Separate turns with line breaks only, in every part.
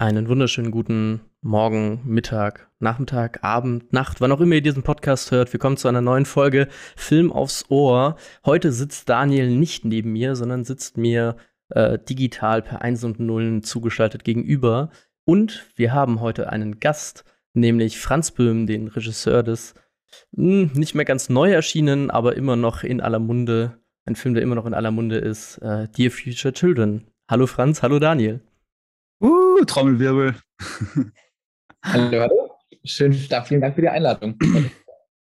Einen wunderschönen guten Morgen, Mittag, Nachmittag, Abend, Nacht, wann auch immer ihr diesen Podcast hört. Willkommen zu einer neuen Folge Film aufs Ohr. Heute sitzt Daniel nicht neben mir, sondern sitzt mir äh, digital per Eins und Nullen zugeschaltet gegenüber. Und wir haben heute einen Gast, nämlich Franz Böhm, den Regisseur des mh, hm, nicht mehr ganz neu erschienen, aber immer noch in aller Munde, ein Film, der immer noch in aller Munde ist, äh, Dear Future Children. Hallo Franz, hallo Daniel.
Uh, Trommelwirbel.
hallo, hallo. Schön, vielen Dank für die Einladung.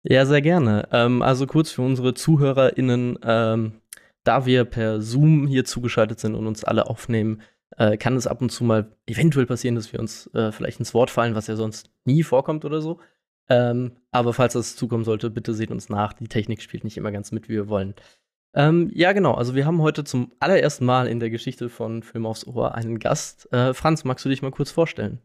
Ja, sehr gerne. Ähm, also kurz für unsere ZuhörerInnen, ähm, da wir per Zoom hier zugeschaltet sind und uns alle aufnehmen, äh, kann es ab und zu mal eventuell passieren, dass wir uns äh, vielleicht ins Wort fallen, was ja sonst nie vorkommt oder so. Ähm, aber falls das zukommen sollte, bitte seht uns nach. Die Technik spielt nicht immer ganz mit, wie wir wollen. Ähm, ja, genau. Also wir haben heute zum allerersten Mal in der Geschichte von Film aufs Ohr einen Gast. Äh, Franz, magst du dich mal kurz vorstellen?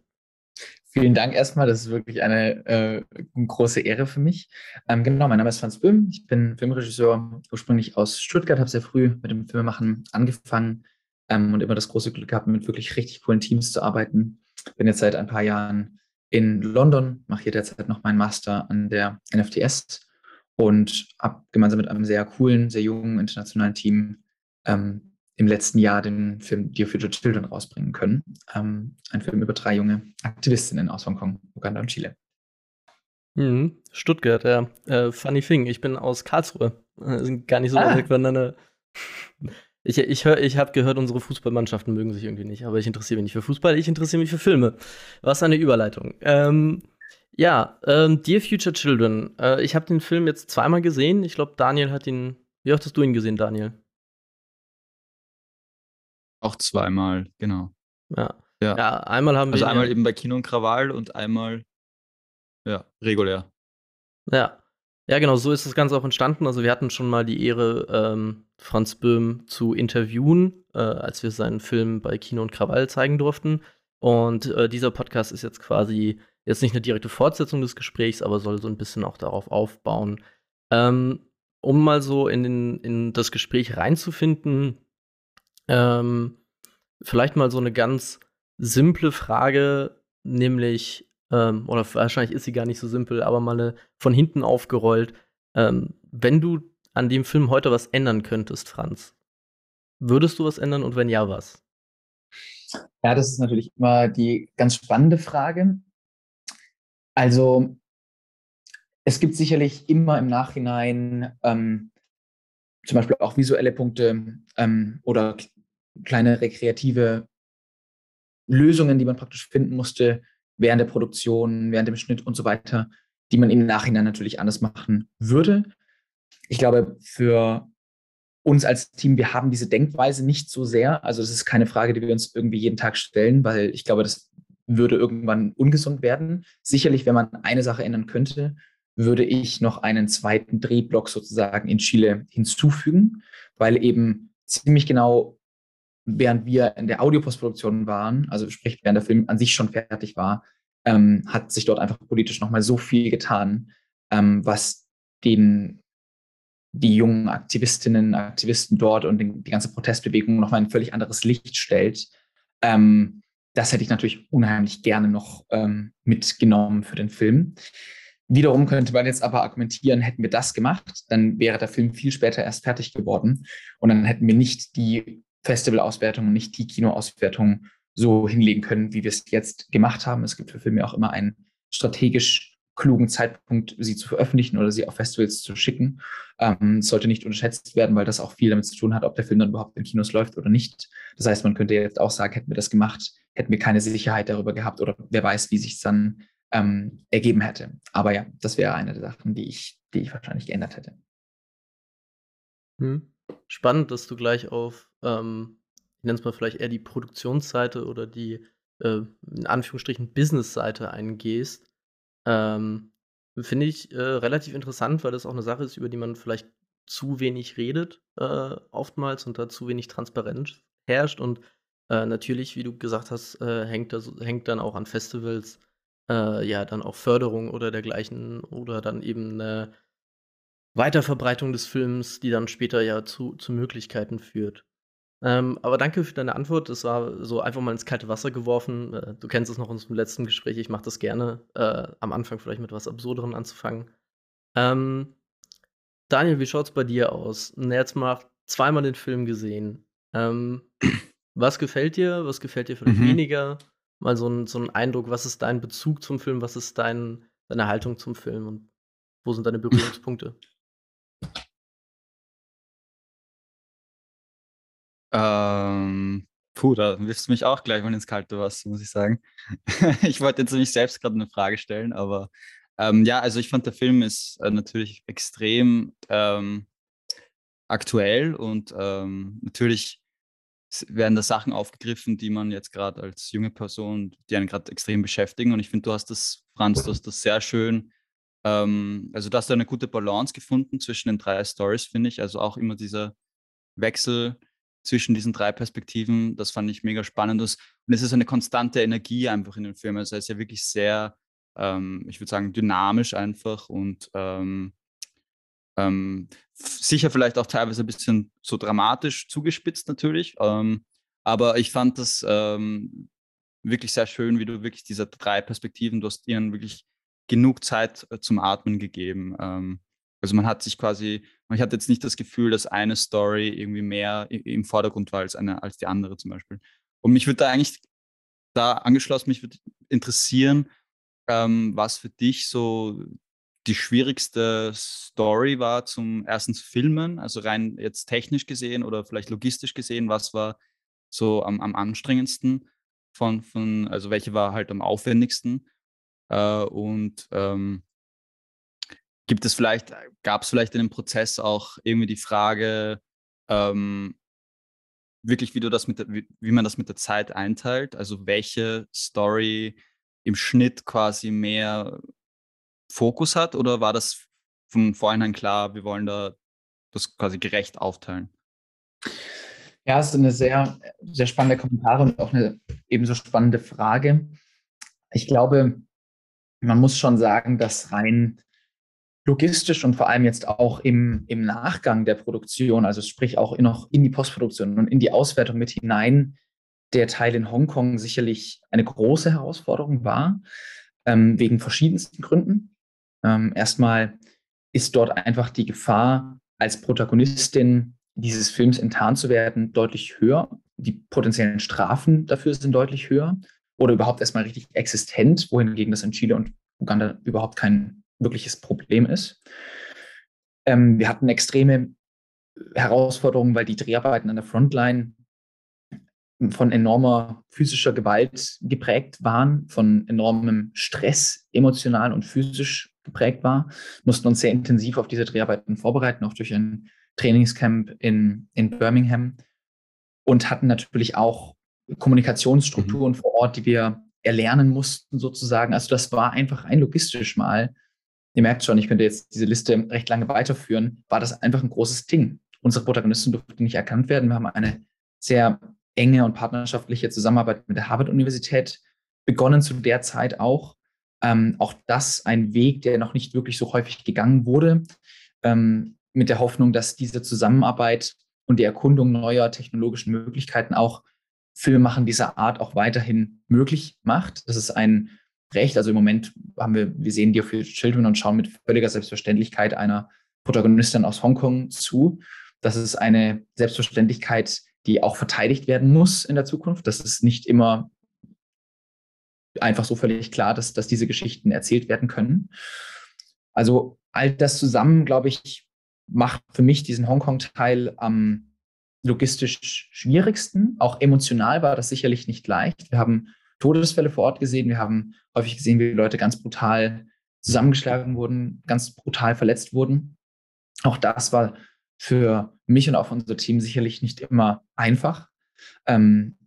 Vielen Dank erstmal. Das ist wirklich eine, äh, große Ehre für mich. Ähm, genau, mein Name ist Franz Böhm. Ich bin Filmregisseur, ursprünglich aus Stuttgart, habe sehr früh mit dem Filmemachen angefangen ähm, und immer das große Glück gehabt, mit wirklich richtig coolen Teams zu arbeiten. Bin jetzt seit ein paar Jahren in London, mache hier derzeit noch meinen Master an der NFTS und habe gemeinsam mit einem sehr coolen, sehr jungen internationalen Team ähm, im letzten Jahr den Film Dear Future Children rausbringen können. Ähm, ein Film über drei junge Aktivistinnen aus Hongkong, Uganda und Chile.
Mhm. Stuttgart, ja. Äh, funny thing, ich bin aus Karlsruhe. Äh, sind gar nicht so ah. weit voneinander. Ich, ich, ich habe gehört, unsere Fußballmannschaften mögen sich irgendwie nicht, aber ich interessiere mich nicht für Fußball, ich interessiere mich für Filme. Was eine Überleitung. Ähm, ja, ähm, Dear Future Children. Äh, ich habe den Film jetzt zweimal gesehen. Ich glaube, Daniel hat ihn. Wie oft hast du ihn gesehen, Daniel?
Auch zweimal, genau.
Ja. Ja, ja einmal haben
also
wir.
Also einmal eben bei Kino und Krawall und einmal ja, regulär.
Ja. Ja, genau, so ist das Ganze auch entstanden. Also wir hatten schon mal die Ehre, ähm, Franz Böhm zu interviewen, äh, als wir seinen Film bei Kino und Krawall zeigen durften. Und äh, dieser Podcast ist jetzt quasi jetzt nicht eine direkte Fortsetzung des Gesprächs, aber soll so ein bisschen auch darauf aufbauen. Ähm, um mal so in, den, in das Gespräch reinzufinden, ähm, vielleicht mal so eine ganz simple Frage, nämlich, ähm, oder wahrscheinlich ist sie gar nicht so simpel, aber mal von hinten aufgerollt. Ähm, wenn du an dem Film heute was ändern könntest, Franz, würdest du was ändern und wenn ja, was?
Ja, das ist natürlich immer die ganz spannende Frage. Also es gibt sicherlich immer im Nachhinein ähm, zum Beispiel auch visuelle Punkte ähm, oder kleine rekreative Lösungen, die man praktisch finden musste während der Produktion, während dem Schnitt und so weiter, die man im Nachhinein natürlich anders machen würde. Ich glaube, für uns als Team, wir haben diese Denkweise nicht so sehr. Also das ist keine Frage, die wir uns irgendwie jeden Tag stellen, weil ich glaube, das würde irgendwann ungesund werden. Sicherlich, wenn man eine Sache ändern könnte, würde ich noch einen zweiten Drehblock sozusagen in Chile hinzufügen, weil eben ziemlich genau, während wir in der Audiopostproduktion waren, also sprich, während der Film an sich schon fertig war, ähm, hat sich dort einfach politisch nochmal so viel getan, ähm, was den, die jungen Aktivistinnen, Aktivisten dort und den, die ganze Protestbewegung nochmal ein völlig anderes Licht stellt. Ähm, das hätte ich natürlich unheimlich gerne noch ähm, mitgenommen für den Film. Wiederum könnte man jetzt aber argumentieren, hätten wir das gemacht, dann wäre der Film viel später erst fertig geworden und dann hätten wir nicht die Festival-Auswertung und nicht die Kino-Auswertung so hinlegen können, wie wir es jetzt gemacht haben. Es gibt für Filme auch immer einen strategisch klugen Zeitpunkt, sie zu veröffentlichen oder sie auf Festivals zu schicken. Ähm, sollte nicht unterschätzt werden, weil das auch viel damit zu tun hat, ob der Film dann überhaupt in Kinos läuft oder nicht. Das heißt, man könnte jetzt auch sagen, hätten wir das gemacht, hätten wir keine Sicherheit darüber gehabt oder wer weiß, wie sich es dann ähm, ergeben hätte. Aber ja, das wäre eine der Sachen, die ich, die ich wahrscheinlich geändert hätte.
Hm. Spannend, dass du gleich auf, ähm, ich nenne es mal vielleicht eher die Produktionsseite oder die äh, in Anführungsstrichen Business-Seite eingehst. Ähm, Finde ich äh, relativ interessant, weil das auch eine Sache ist, über die man vielleicht zu wenig redet, äh, oftmals und da zu wenig Transparenz herrscht und äh, natürlich, wie du gesagt hast, äh, hängt, das, hängt dann auch an Festivals, äh, ja, dann auch Förderung oder dergleichen oder dann eben eine Weiterverbreitung des Films, die dann später ja zu, zu Möglichkeiten führt. Ähm, aber danke für deine Antwort. Das war so einfach mal ins kalte Wasser geworfen. Äh, du kennst es noch aus dem letzten Gespräch. Ich mache das gerne, äh, am Anfang vielleicht mit was Absurderen anzufangen. Ähm, Daniel, wie schaut's bei dir aus? Jetzt mal zweimal den Film gesehen. Ähm, was gefällt dir? Was gefällt dir vielleicht mhm. weniger? Mal so ein, so ein Eindruck, was ist dein Bezug zum Film? Was ist dein, deine Haltung zum Film? Und wo sind deine Berührungspunkte?
Ähm, puh, da wirfst du mich auch gleich mal ins kalte Wasser, muss ich sagen. ich wollte jetzt nicht selbst gerade eine Frage stellen, aber ähm, ja, also ich fand, der Film ist äh, natürlich extrem ähm, aktuell und ähm, natürlich werden da Sachen aufgegriffen, die man jetzt gerade als junge Person, die einen gerade extrem beschäftigen. Und ich finde, du hast das, Franz, du hast das sehr schön, ähm, also du hast da eine gute Balance gefunden zwischen den drei Stories, finde ich. Also auch immer dieser Wechsel zwischen diesen drei Perspektiven, das fand ich mega spannend. Und es ist eine konstante Energie einfach in den Filmen. Also er ist ja wirklich sehr, ähm, ich würde sagen, dynamisch einfach und ähm, ähm, sicher vielleicht auch teilweise ein bisschen so dramatisch zugespitzt natürlich. Ähm, aber ich fand das ähm, wirklich sehr schön, wie du wirklich diese drei Perspektiven, du hast ihnen wirklich genug Zeit äh, zum Atmen gegeben. Ähm, also man hat sich quasi, man hat jetzt nicht das Gefühl, dass eine Story irgendwie mehr im Vordergrund war als eine, als die andere zum Beispiel. Und mich würde da eigentlich da angeschlossen, mich würde interessieren, ähm, was für dich so die schwierigste Story war zum ersten Filmen, also rein jetzt technisch gesehen oder vielleicht logistisch gesehen, was war so am, am anstrengendsten von, von, also welche war halt am aufwendigsten äh, und ähm, Gibt es vielleicht, gab es vielleicht in dem Prozess auch irgendwie die Frage, ähm, wirklich, wie du das mit der, wie, wie, man das mit der Zeit einteilt? Also welche Story im Schnitt quasi mehr Fokus hat oder war das von vornherein klar, wir wollen da das quasi gerecht aufteilen?
Ja, es ist eine sehr, sehr spannende Kommentare und auch eine ebenso spannende Frage. Ich glaube, man muss schon sagen, dass rein logistisch und vor allem jetzt auch im, im Nachgang der Produktion, also sprich auch noch in die Postproduktion und in die Auswertung mit hinein, der Teil in Hongkong sicherlich eine große Herausforderung war, ähm, wegen verschiedensten Gründen. Ähm, erstmal ist dort einfach die Gefahr, als Protagonistin dieses Films enttarnt zu werden, deutlich höher. Die potenziellen Strafen dafür sind deutlich höher oder überhaupt erstmal richtig existent, wohingegen das in Chile und Uganda überhaupt kein wirkliches Problem ist. Ähm, wir hatten extreme Herausforderungen, weil die Dreharbeiten an der Frontline von enormer physischer Gewalt geprägt waren, von enormem Stress, emotional und physisch geprägt war, mussten uns sehr intensiv auf diese Dreharbeiten vorbereiten, auch durch ein Trainingscamp in, in Birmingham und hatten natürlich auch Kommunikationsstrukturen mhm. vor Ort, die wir erlernen mussten sozusagen. Also das war einfach ein logistisch mal ihr merkt schon, ich könnte jetzt diese Liste recht lange weiterführen, war das einfach ein großes Ding. Unsere Protagonisten durften nicht erkannt werden. Wir haben eine sehr enge und partnerschaftliche Zusammenarbeit mit der Harvard-Universität begonnen zu der Zeit auch. Ähm, auch das ein Weg, der noch nicht wirklich so häufig gegangen wurde, ähm, mit der Hoffnung, dass diese Zusammenarbeit und die Erkundung neuer technologischen Möglichkeiten auch Filmemachen dieser Art auch weiterhin möglich macht. Das ist ein recht. Also im Moment haben wir, wir sehen Dear for Children und schauen mit völliger Selbstverständlichkeit einer Protagonistin aus Hongkong zu. Das ist eine Selbstverständlichkeit, die auch verteidigt werden muss in der Zukunft. Das ist nicht immer einfach so völlig klar, dass, dass diese Geschichten erzählt werden können. Also all das zusammen, glaube ich, macht für mich diesen Hongkong-Teil am logistisch schwierigsten. Auch emotional war das sicherlich nicht leicht. Wir haben Todesfälle vor Ort gesehen. Wir haben häufig gesehen, wie Leute ganz brutal zusammengeschlagen wurden, ganz brutal verletzt wurden. Auch das war für mich und auch für unser Team sicherlich nicht immer einfach. Ähm,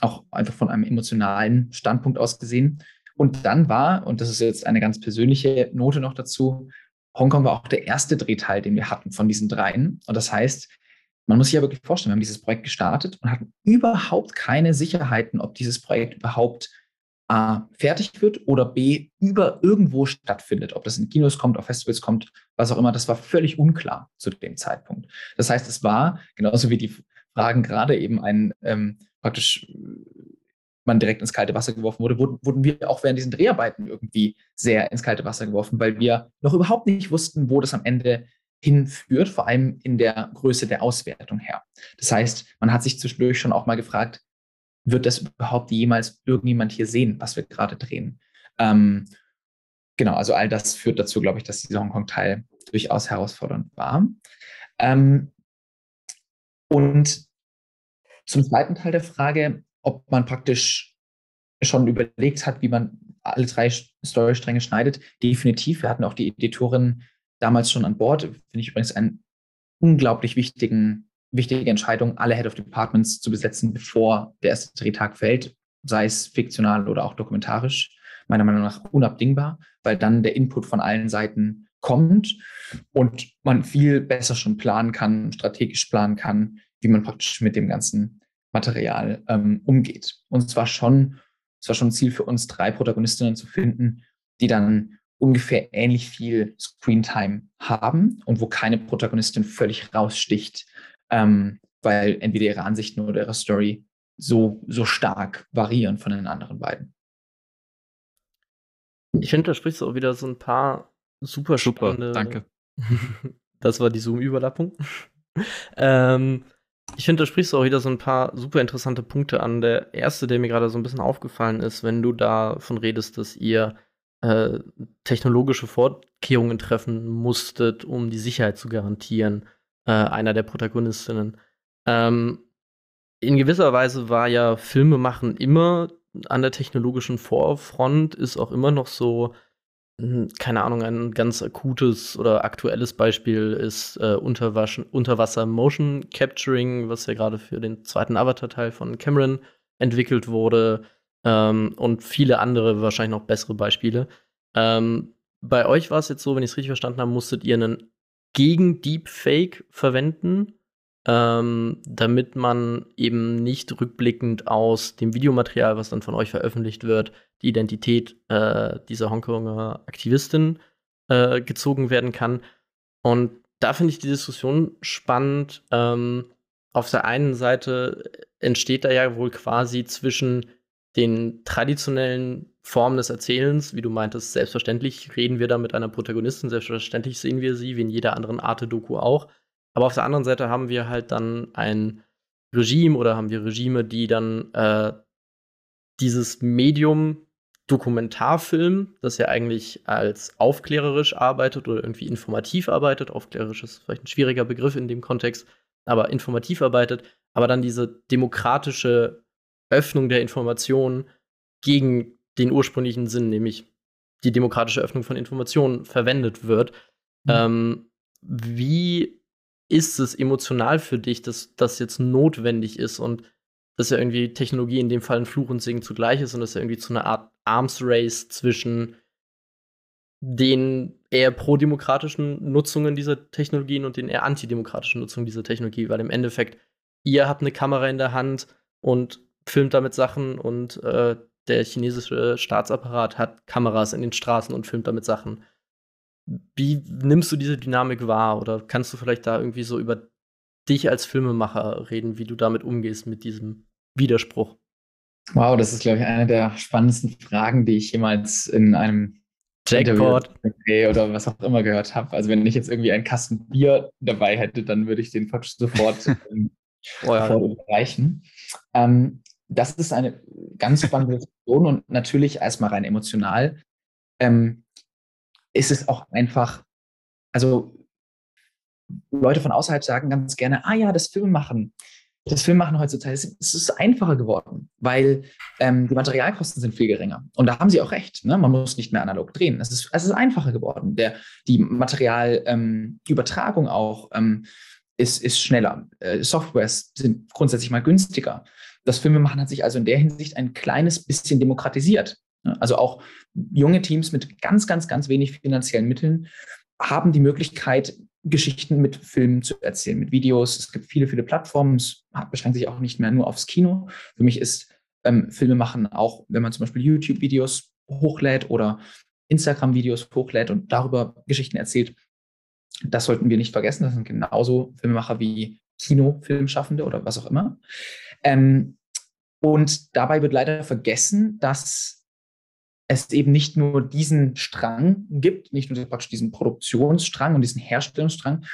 auch einfach von einem emotionalen Standpunkt aus gesehen. Und dann war, und das ist jetzt eine ganz persönliche Note noch dazu, Hongkong war auch der erste Drehteil, den wir hatten von diesen dreien. Und das heißt, man muss sich ja wirklich vorstellen, wir haben dieses Projekt gestartet und hatten überhaupt keine Sicherheiten, ob dieses Projekt überhaupt A fertig wird oder B über irgendwo stattfindet, ob das in Kinos kommt, auf Festivals kommt, was auch immer, das war völlig unklar zu dem Zeitpunkt. Das heißt, es war, genauso wie die Fragen gerade eben ein ähm, praktisch man direkt ins kalte Wasser geworfen wurde, wurden, wurden wir auch während diesen Dreharbeiten irgendwie sehr ins kalte Wasser geworfen, weil wir noch überhaupt nicht wussten, wo das am Ende hinführt, vor allem in der Größe der Auswertung her. Das heißt, man hat sich zwischendurch schon auch mal gefragt, wird das überhaupt jemals irgendjemand hier sehen, was wir gerade drehen? Ähm, genau, also all das führt dazu, glaube ich, dass dieser Hongkong-Teil durchaus herausfordernd war. Ähm, und zum zweiten Teil der Frage, ob man praktisch schon überlegt hat, wie man alle drei Storystränge schneidet. Definitiv. Wir hatten auch die Editorin damals schon an Bord. Finde ich übrigens einen unglaublich wichtigen, wichtige Entscheidung, alle Head of Departments zu besetzen, bevor der erste Drehtag fällt, sei es fiktional oder auch dokumentarisch. Meiner Meinung nach unabdingbar, weil dann der Input von allen Seiten kommt und man viel besser schon planen kann, strategisch planen kann, wie man praktisch mit dem ganzen Material ähm, umgeht. Und es war schon, es war schon ein Ziel für uns, drei Protagonistinnen zu finden, die dann ungefähr ähnlich viel Screentime haben und wo keine Protagonistin völlig raussticht, ähm, weil entweder ihre Ansichten oder ihre Story so, so stark variieren von den anderen beiden.
Ich finde, da sprichst du auch wieder so ein paar super spannende.
Super, danke.
das war die Zoom-Überlappung. ähm, ich finde, da sprichst du auch wieder so ein paar super interessante Punkte an. Der erste, der mir gerade so ein bisschen aufgefallen ist, wenn du davon redest, dass ihr äh, technologische Vorkehrungen treffen musstet, um die Sicherheit zu garantieren, äh, einer der Protagonistinnen. Ähm, in gewisser Weise war ja Filmemachen immer an der technologischen Vorfront, ist auch immer noch so hm, keine Ahnung, ein ganz akutes oder aktuelles Beispiel ist äh, Unterwasser Motion Capturing, was ja gerade für den zweiten Avatar-Teil von Cameron entwickelt wurde ähm, und viele andere, wahrscheinlich noch bessere Beispiele. Ähm, bei euch war es jetzt so, wenn ich es richtig verstanden habe, musstet ihr einen gegen Deepfake verwenden ähm, damit man eben nicht rückblickend aus dem Videomaterial, was dann von euch veröffentlicht wird, die Identität äh, dieser Hongkonger Aktivistin äh, gezogen werden kann. Und da finde ich die Diskussion spannend. Ähm, auf der einen Seite entsteht da ja wohl quasi zwischen den traditionellen Formen des Erzählens, wie du meintest, selbstverständlich reden wir da mit einer Protagonistin, selbstverständlich sehen wir sie, wie in jeder anderen Arte-Doku auch. Aber auf der anderen Seite haben wir halt dann ein Regime oder haben wir Regime, die dann äh, dieses Medium Dokumentarfilm, das ja eigentlich als aufklärerisch arbeitet oder irgendwie informativ arbeitet, aufklärerisch ist vielleicht ein schwieriger Begriff in dem Kontext, aber informativ arbeitet, aber dann diese demokratische Öffnung der Informationen gegen den ursprünglichen Sinn, nämlich die demokratische Öffnung von Informationen verwendet wird. Mhm. Ähm, wie ist es emotional für dich, dass das jetzt notwendig ist und dass ja irgendwie Technologie in dem Fall ein Fluch und Segen zugleich ist und dass ja irgendwie zu einer Art Arms Race zwischen den eher prodemokratischen Nutzungen dieser Technologien und den eher antidemokratischen Nutzungen dieser Technologie, weil im Endeffekt ihr habt eine Kamera in der Hand und filmt damit Sachen und äh, der chinesische Staatsapparat hat Kameras in den Straßen und filmt damit Sachen. Wie nimmst du diese Dynamik wahr? Oder kannst du vielleicht da irgendwie so über dich als Filmemacher reden, wie du damit umgehst, mit diesem Widerspruch?
Wow, das ist, glaube ich, eine der spannendsten Fragen, die ich jemals in einem
Jackpot
oder was auch immer gehört habe. Also wenn ich jetzt irgendwie einen Kasten Bier dabei hätte, dann würde ich den sofort ähm, oh ja. erreichen. Ähm, das ist eine ganz spannende Diskussion und natürlich erstmal rein emotional. Ähm, ist es auch einfach, also Leute von außerhalb sagen ganz gerne, ah ja, das Filmmachen, das Filmmachen heutzutage, es ist einfacher geworden, weil ähm, die Materialkosten sind viel geringer. Und da haben sie auch recht. Ne? Man muss nicht mehr analog drehen. Es ist, es ist einfacher geworden. Der, die Materialübertragung ähm, auch ähm, ist, ist schneller. Äh, Softwares sind grundsätzlich mal günstiger. Das Filmemachen hat sich also in der Hinsicht ein kleines bisschen demokratisiert. Also auch junge Teams mit ganz, ganz, ganz wenig finanziellen Mitteln haben die Möglichkeit, Geschichten mit Filmen zu erzählen, mit Videos. Es gibt viele, viele Plattformen. Es beschränkt sich auch nicht mehr nur aufs Kino. Für mich ist ähm, Filme auch, wenn man zum Beispiel YouTube-Videos hochlädt oder Instagram-Videos hochlädt und darüber Geschichten erzählt. Das sollten wir nicht vergessen. Das sind genauso Filmemacher wie Kinofilmschaffende oder was auch immer. Ähm, und dabei wird leider vergessen, dass es eben nicht nur diesen Strang gibt, nicht nur praktisch diesen Produktionsstrang und diesen Herstellungsstrang,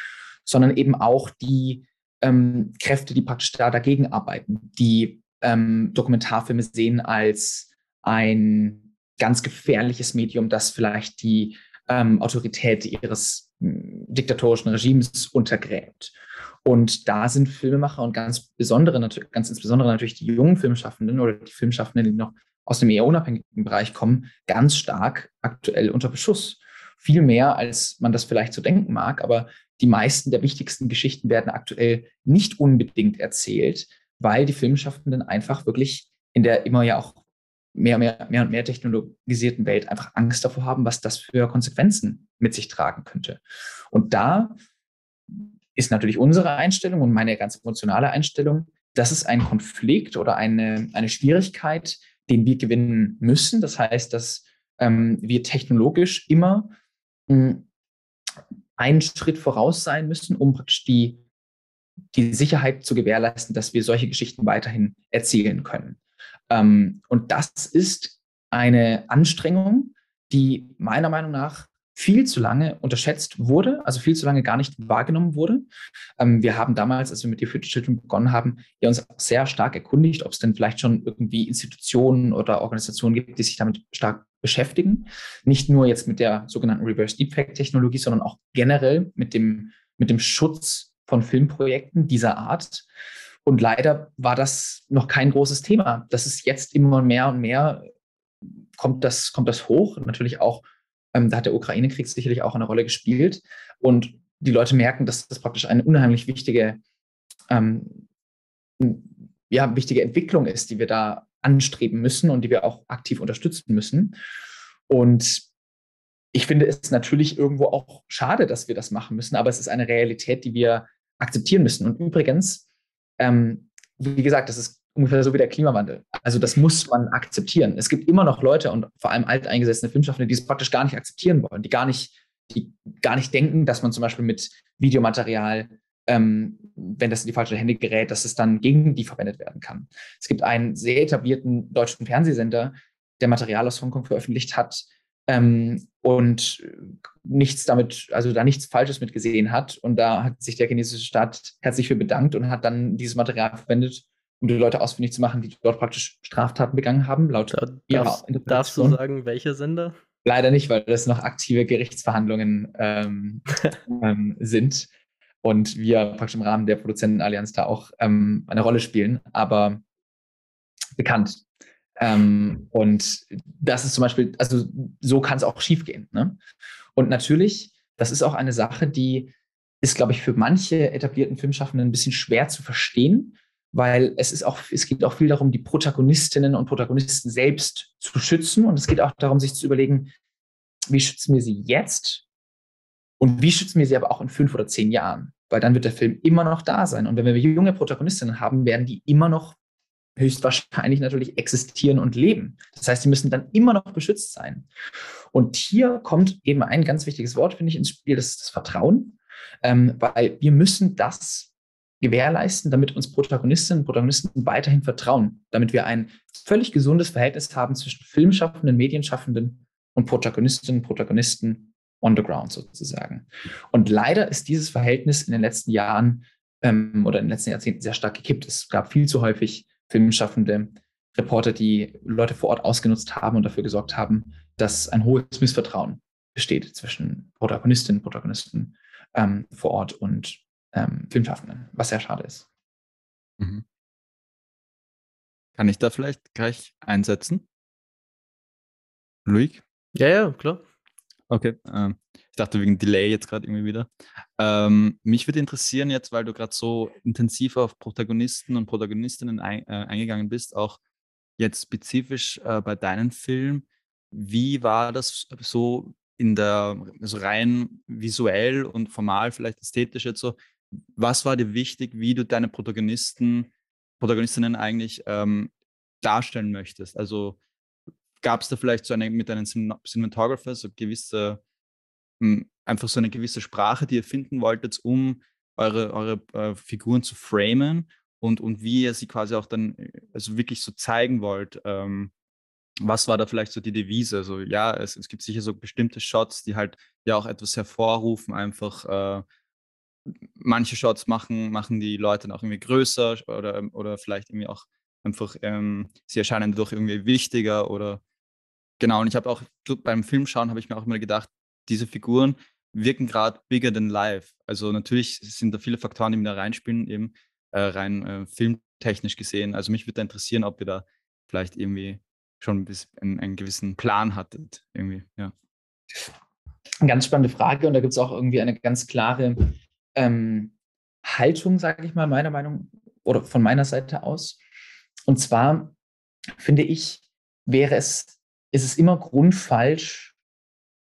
sondern eben auch die ähm, Kräfte, die praktisch da dagegen arbeiten, die ähm, Dokumentarfilme sehen als ein ganz gefährliches Medium, das vielleicht die ähm, Autorität ihres hm, diktatorischen Regimes untergräbt. Und da sind Filmemacher und ganz besondere, ganz insbesondere natürlich die jungen Filmschaffenden oder die Filmschaffenden, die noch aus dem eher unabhängigen Bereich kommen, ganz stark aktuell unter Beschuss. Viel mehr, als man das vielleicht so denken mag, aber die meisten der wichtigsten Geschichten werden aktuell nicht unbedingt erzählt, weil die Filmschaffenden einfach wirklich in der immer ja auch mehr, mehr, mehr und mehr technologisierten Welt einfach Angst davor haben, was das für Konsequenzen mit sich tragen könnte. Und da ist natürlich unsere Einstellung und meine ganz emotionale Einstellung, das ist ein Konflikt oder eine, eine Schwierigkeit, den wir gewinnen müssen. Das heißt, dass ähm, wir technologisch immer mh, hm, einen Schritt voraus sein müssen, um praktisch die, die Sicherheit zu gewährleisten, dass wir solche Geschichten weiterhin erzählen können. Ähm, und das ist eine Anstrengung, die meiner Meinung nach viel zu lange unterschätzt wurde, also viel zu lange gar nicht wahrgenommen wurde. Ähm, wir haben damals, als wir mit The Future Children begonnen haben, ja uns sehr stark erkundigt, ob es denn vielleicht schon irgendwie Institutionen oder Organisationen gibt, die sich damit stark beschäftigen. Nicht nur jetzt mit der sogenannten Reverse Deepfake Technologie, sondern auch generell mit dem, mit dem Schutz von Filmprojekten dieser Art. Und leider war das noch kein großes Thema. Das ist jetzt immer mehr und mehr kommt das, kommt das hoch. Natürlich auch ähm, da hat der Ukraine-Krieg sicherlich auch eine Rolle gespielt. Und die Leute merken, dass das praktisch eine unheimlich wichtige, ähm, ja, wichtige Entwicklung ist, die wir da anstreben müssen und die wir auch aktiv unterstützen müssen. Und ich finde es natürlich irgendwo auch schade, dass wir das machen müssen, aber es ist eine Realität, die wir akzeptieren müssen. Und übrigens, ähm, wie gesagt, das ist ungefähr so wie der Klimawandel. Also das muss man akzeptieren. Es gibt immer noch Leute und vor allem alteingesessene Filmschaffende, die es praktisch gar nicht akzeptieren wollen, die gar nicht, die gar nicht denken, dass man zum Beispiel mit Videomaterial, ähm, wenn das in die falsche Hände gerät, dass es dann gegen die verwendet werden kann. Es gibt einen sehr etablierten deutschen Fernsehsender, der Material aus Hongkong veröffentlicht hat ähm, und nichts damit, also da nichts Falsches mit gesehen hat. Und da hat sich der chinesische Staat herzlich für bedankt und hat dann dieses Material verwendet, um die Leute ausfindig zu machen, die dort praktisch Straftaten begangen haben, laut
da, darfst, darfst du sagen, welche Sender?
Leider nicht, weil das noch aktive Gerichtsverhandlungen ähm, ähm, sind und wir praktisch im Rahmen der Produzentenallianz da auch ähm, eine Rolle spielen, aber bekannt. Ähm, und das ist zum Beispiel, also so kann es auch schiefgehen. Ne? Und natürlich, das ist auch eine Sache, die ist, glaube ich, für manche etablierten Filmschaffenden ein bisschen schwer zu verstehen, weil es ist auch, es geht auch viel darum, die Protagonistinnen und Protagonisten selbst zu schützen. Und es geht auch darum, sich zu überlegen, wie schützen wir sie jetzt und wie schützen wir sie aber auch in fünf oder zehn Jahren? Weil dann wird der Film immer noch da sein. Und wenn wir junge Protagonistinnen haben, werden die immer noch höchstwahrscheinlich natürlich existieren und leben. Das heißt, sie müssen dann immer noch beschützt sein. Und hier kommt eben ein ganz wichtiges Wort, finde ich, ins Spiel, das ist das Vertrauen. Ähm, weil wir müssen das gewährleisten, damit uns Protagonistinnen und Protagonisten weiterhin vertrauen, damit wir ein völlig gesundes Verhältnis haben zwischen Filmschaffenden, Medienschaffenden und Protagonistinnen und Protagonisten on the ground sozusagen. Und leider ist dieses Verhältnis in den letzten Jahren ähm, oder in den letzten Jahrzehnten sehr stark gekippt. Es gab viel zu häufig Filmschaffende, Reporter, die Leute vor Ort ausgenutzt haben und dafür gesorgt haben, dass ein hohes Missvertrauen besteht zwischen Protagonistinnen und Protagonisten ähm, vor Ort und ähm, Filmschaffenden, was sehr schade ist. Mhm.
Kann ich da vielleicht gleich einsetzen? Luik?
Ja, ja, klar.
Okay, ähm, ich dachte wegen Delay jetzt gerade irgendwie wieder. Ähm, mich würde interessieren jetzt, weil du gerade so intensiv auf Protagonisten und Protagonistinnen ein, äh, eingegangen bist, auch jetzt spezifisch äh, bei deinem Film. Wie war das so in der, also rein visuell und formal, vielleicht ästhetisch jetzt so, was war dir wichtig, wie du deine Protagonisten, Protagonistinnen eigentlich ähm, darstellen möchtest? Also gab es da vielleicht so eine mit einem Cinematographer so gewisse, mh, hm, einfach so eine gewisse Sprache, die ihr finden wolltet, um eure, eure äh, Figuren zu framen und, und wie ihr sie quasi auch dann äh, also wirklich so zeigen wollt. Ähm, was war da vielleicht so die Devise? Also ja, es, es gibt sicher so bestimmte Shots, die halt ja auch etwas hervorrufen, einfach äh, manche Shots machen, machen die Leute dann auch irgendwie größer oder, oder vielleicht irgendwie auch einfach, ähm, sie erscheinen dadurch irgendwie wichtiger oder genau. Und ich habe auch beim Filmschauen habe ich mir auch immer gedacht, diese Figuren wirken gerade bigger than life. Also natürlich sind da viele Faktoren, die mir da reinspielen, eben äh, rein äh, filmtechnisch gesehen. Also mich würde interessieren, ob ihr da vielleicht irgendwie schon einen, einen gewissen Plan hattet, irgendwie, ja.
Ganz spannende Frage und da gibt es auch irgendwie eine ganz klare ähm, Haltung, sage ich mal, meiner Meinung oder von meiner Seite aus. Und zwar finde ich, wäre es, ist es immer grundfalsch,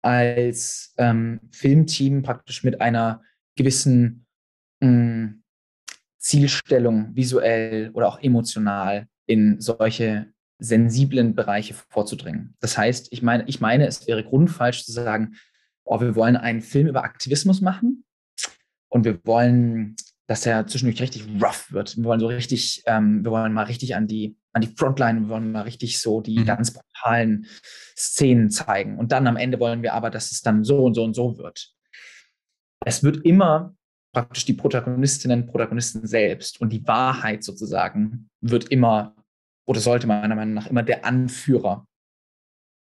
als ähm, Filmteam praktisch mit einer gewissen mh, hm, Zielstellung visuell oder auch emotional in solche sensiblen Bereiche vorzudringen. Das heißt, ich meine, ich meine, es wäre grundfalsch zu sagen, oh, wir wollen einen Film über Aktivismus machen und wir wollen, dass er zwischendurch richtig rough wird. Wir wollen so richtig, ähm, wir wollen mal richtig an die, an die Frontline, wir wollen mal richtig so die mhm. ganz brutalen Szenen zeigen. Und dann am Ende wollen wir aber, dass es dann so und so und so wird. Es wird immer praktisch die Protagonistinnen Protagonisten selbst und die Wahrheit sozusagen wird immer oder sollte meiner Meinung nach immer der Anführer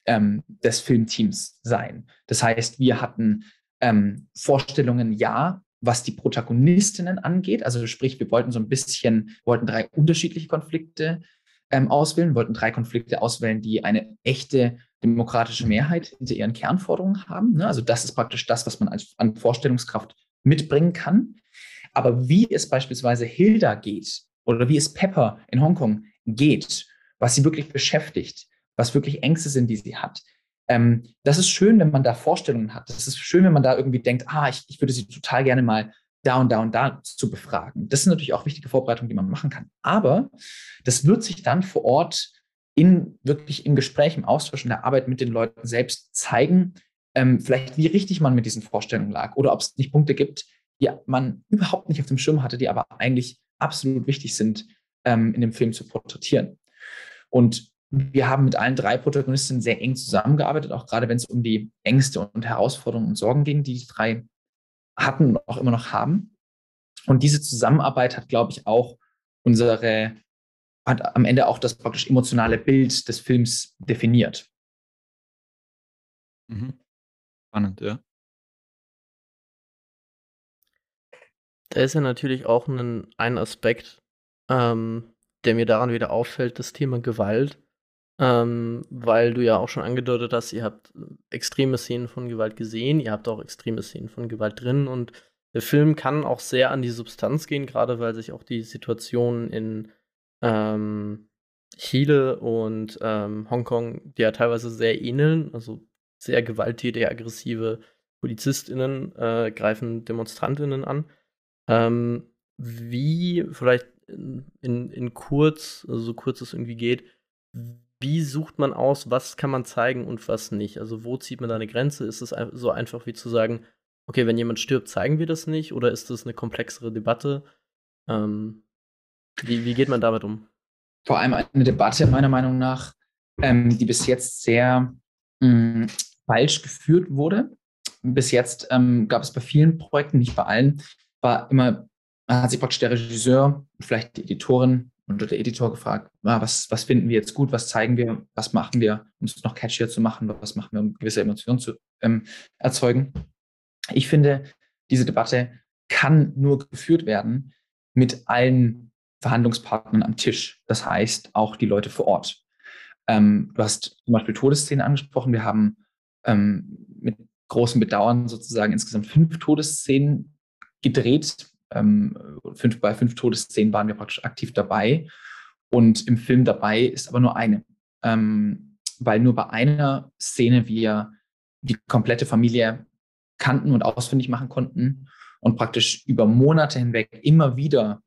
ähm, des Filmteams sein. Das heißt, wir hatten ähm, Vorstellungen, ja, was die Protagonistinnen angeht. Also sprich, wir wollten so ein bisschen, wollten drei unterschiedliche Konflikte ähm, auswählen, wollten drei Konflikte auswählen, die eine echte demokratische Mehrheit hinter ihren Kernforderungen haben. Ne? Also das ist praktisch das, was man als, an Vorstellungskraft mitbringen kann. Aber wie es beispielsweise Hilda geht oder wie es Pepper in Hongkong geht, was sie wirklich beschäftigt, was wirklich Ängste sind, die sie hat, ähm, das ist schön, wenn man da Vorstellungen hat. Das ist schön, wenn man da irgendwie denkt, ah, ich, ich würde sie total gerne mal da und da und da zu befragen. Das sind natürlich auch wichtige Vorbereitungen, die man machen kann. Aber das wird sich dann vor Ort in wirklich im Gespräch, im Austausch, in der Arbeit mit den Leuten selbst zeigen, ähm, vielleicht wie richtig man mit diesen Vorstellungen lag oder ob es nicht Punkte gibt, die man überhaupt nicht auf dem Schirm hatte, die aber eigentlich absolut wichtig sind, ähm, in dem Film zu porträtieren. Und wir haben mit allen drei Protagonistinnen sehr eng zusammengearbeitet, auch gerade wenn es um die Ängste und Herausforderungen und Sorgen ging, die die drei hatten und auch immer noch haben. Und diese Zusammenarbeit hat, glaube ich, auch unsere, hat am Ende auch das praktisch emotionale Bild des Films definiert.
Mhm. Spannend, ja.
Da ist ja natürlich auch ein, ein Aspekt, ähm, der mir daran wieder auffällt, das Thema Gewalt. Ähm, weil du ja auch schon angedeutet hast, ihr habt extreme Szenen von Gewalt gesehen, ihr habt auch extreme Szenen von Gewalt drin und der Film kann auch sehr an die Substanz gehen, gerade weil sich auch die Situationen in ähm, Chile und ähm, Hongkong ja teilweise sehr ähneln, also sehr gewalttätige, aggressive PolizistInnen äh, greifen DemonstrantInnen an. Ähm, wie, vielleicht in, in, in kurz, also so kurz es irgendwie geht, wie sucht man aus, was kann man zeigen und was nicht? Also wo zieht man da eine Grenze? Ist es so einfach wie zu sagen, okay, wenn jemand stirbt, zeigen wir das nicht? Oder ist das eine komplexere Debatte? Ähm, wie, wie geht man damit um?
Vor allem eine Debatte meiner Meinung nach, ähm, die bis jetzt sehr mh, mm, falsch geführt wurde. Bis jetzt ähm, gab es bei vielen Projekten, nicht bei allen, war immer, hat sich praktisch der Regisseur, vielleicht die Editorin und der Editor gefragt, ah, was, was finden wir jetzt gut, was zeigen wir, was machen wir, um es noch catchier zu machen, was machen wir, um gewisse Emotionen zu ähm, erzeugen. Ich finde, diese Debatte kann nur geführt werden mit allen Verhandlungspartnern am Tisch. Das heißt, auch die Leute vor Ort. Ähm, du hast zum Beispiel Todesszenen angesprochen. Wir haben ähm, mit großem Bedauern sozusagen insgesamt fünf Todesszenen gedreht ähm, fünf, bei fünf Todesszenen waren wir praktisch aktiv dabei. Und im Film dabei ist aber nur eine. Ähm, weil nur bei einer Szene wir die komplette Familie kannten und ausfindig machen konnten und praktisch über Monate hinweg immer wieder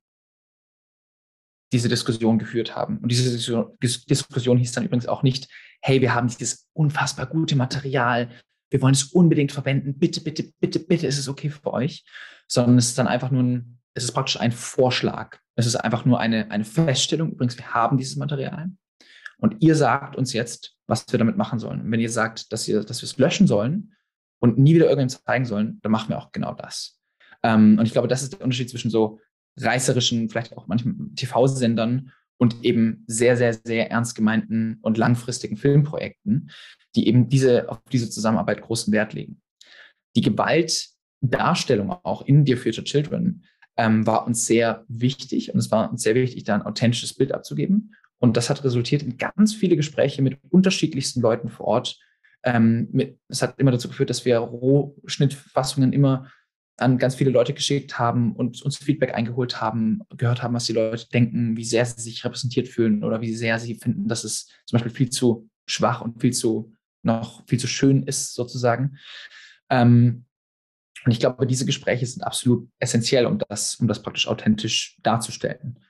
diese Diskussion geführt haben. Und diese Diskussion hieß dann übrigens auch nicht, hey, wir haben dieses unfassbar gute Material, wir wollen es unbedingt verwenden, bitte, bitte, bitte, bitte, ist es okay für euch, sondern es ist dann einfach nur ein, es ist praktisch ein Vorschlag. Es ist einfach nur eine, eine Feststellung, übrigens, wir haben dieses Material und ihr sagt uns jetzt, was wir damit machen sollen. Und wenn ihr sagt, dass, ihr, dass wir es löschen sollen und nie wieder irgendwem zeigen sollen, dann machen wir auch genau das. Ähm, und ich glaube, das ist der Unterschied zwischen so reißerischen, vielleicht auch manchen TV-Sendern und eben sehr, sehr, sehr ernst gemeinten und langfristigen Filmprojekten, die eben diese, auf diese Zusammenarbeit großen Wert legen. Die Gewaltdarstellung auch in Dear Future Children ähm, war uns sehr wichtig und es war uns sehr wichtig, da ein authentisches Bild abzugeben. Und das hat resultiert in ganz viele Gespräche mit unterschiedlichsten Leuten vor Ort. Ähm, es hat immer dazu geführt, dass wir Rohschnittfassungen immer an ganz viele Leute geschickt haben und uns Feedback eingeholt haben, gehört haben, was die Leute denken, wie sehr sie sich repräsentiert fühlen oder wie sehr sie finden, dass es zum Beispiel viel zu schwach und viel zu noch viel zu schön ist, sozusagen. Ähm, und ich glaube, diese Gespräche sind absolut essentiell, um das, um das praktisch authentisch darzustellen.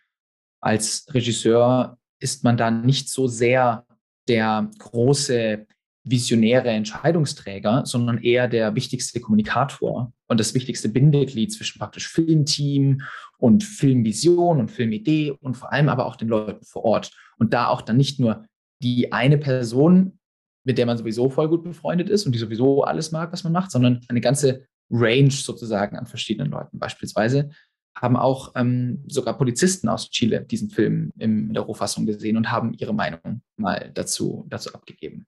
Als Regisseur ist man da nicht so sehr der große visionäre Entscheidungsträger, sondern eher der wichtigste Kommunikator und das wichtigste Bindeglied zwischen praktisch Filmteam und Filmvision und Filmidee und vor allem aber auch den Leuten vor Ort. Und da auch dann nicht nur die eine Person, mit der man sowieso voll gut befreundet ist und die sowieso alles mag, was man macht, sondern eine ganze Range sozusagen an verschiedenen Leuten. Beispielsweise haben auch ähm, sogar Polizisten aus Chile diesen Film in der Rohfassung gesehen und haben ihre Meinung mal dazu, dazu abgegeben.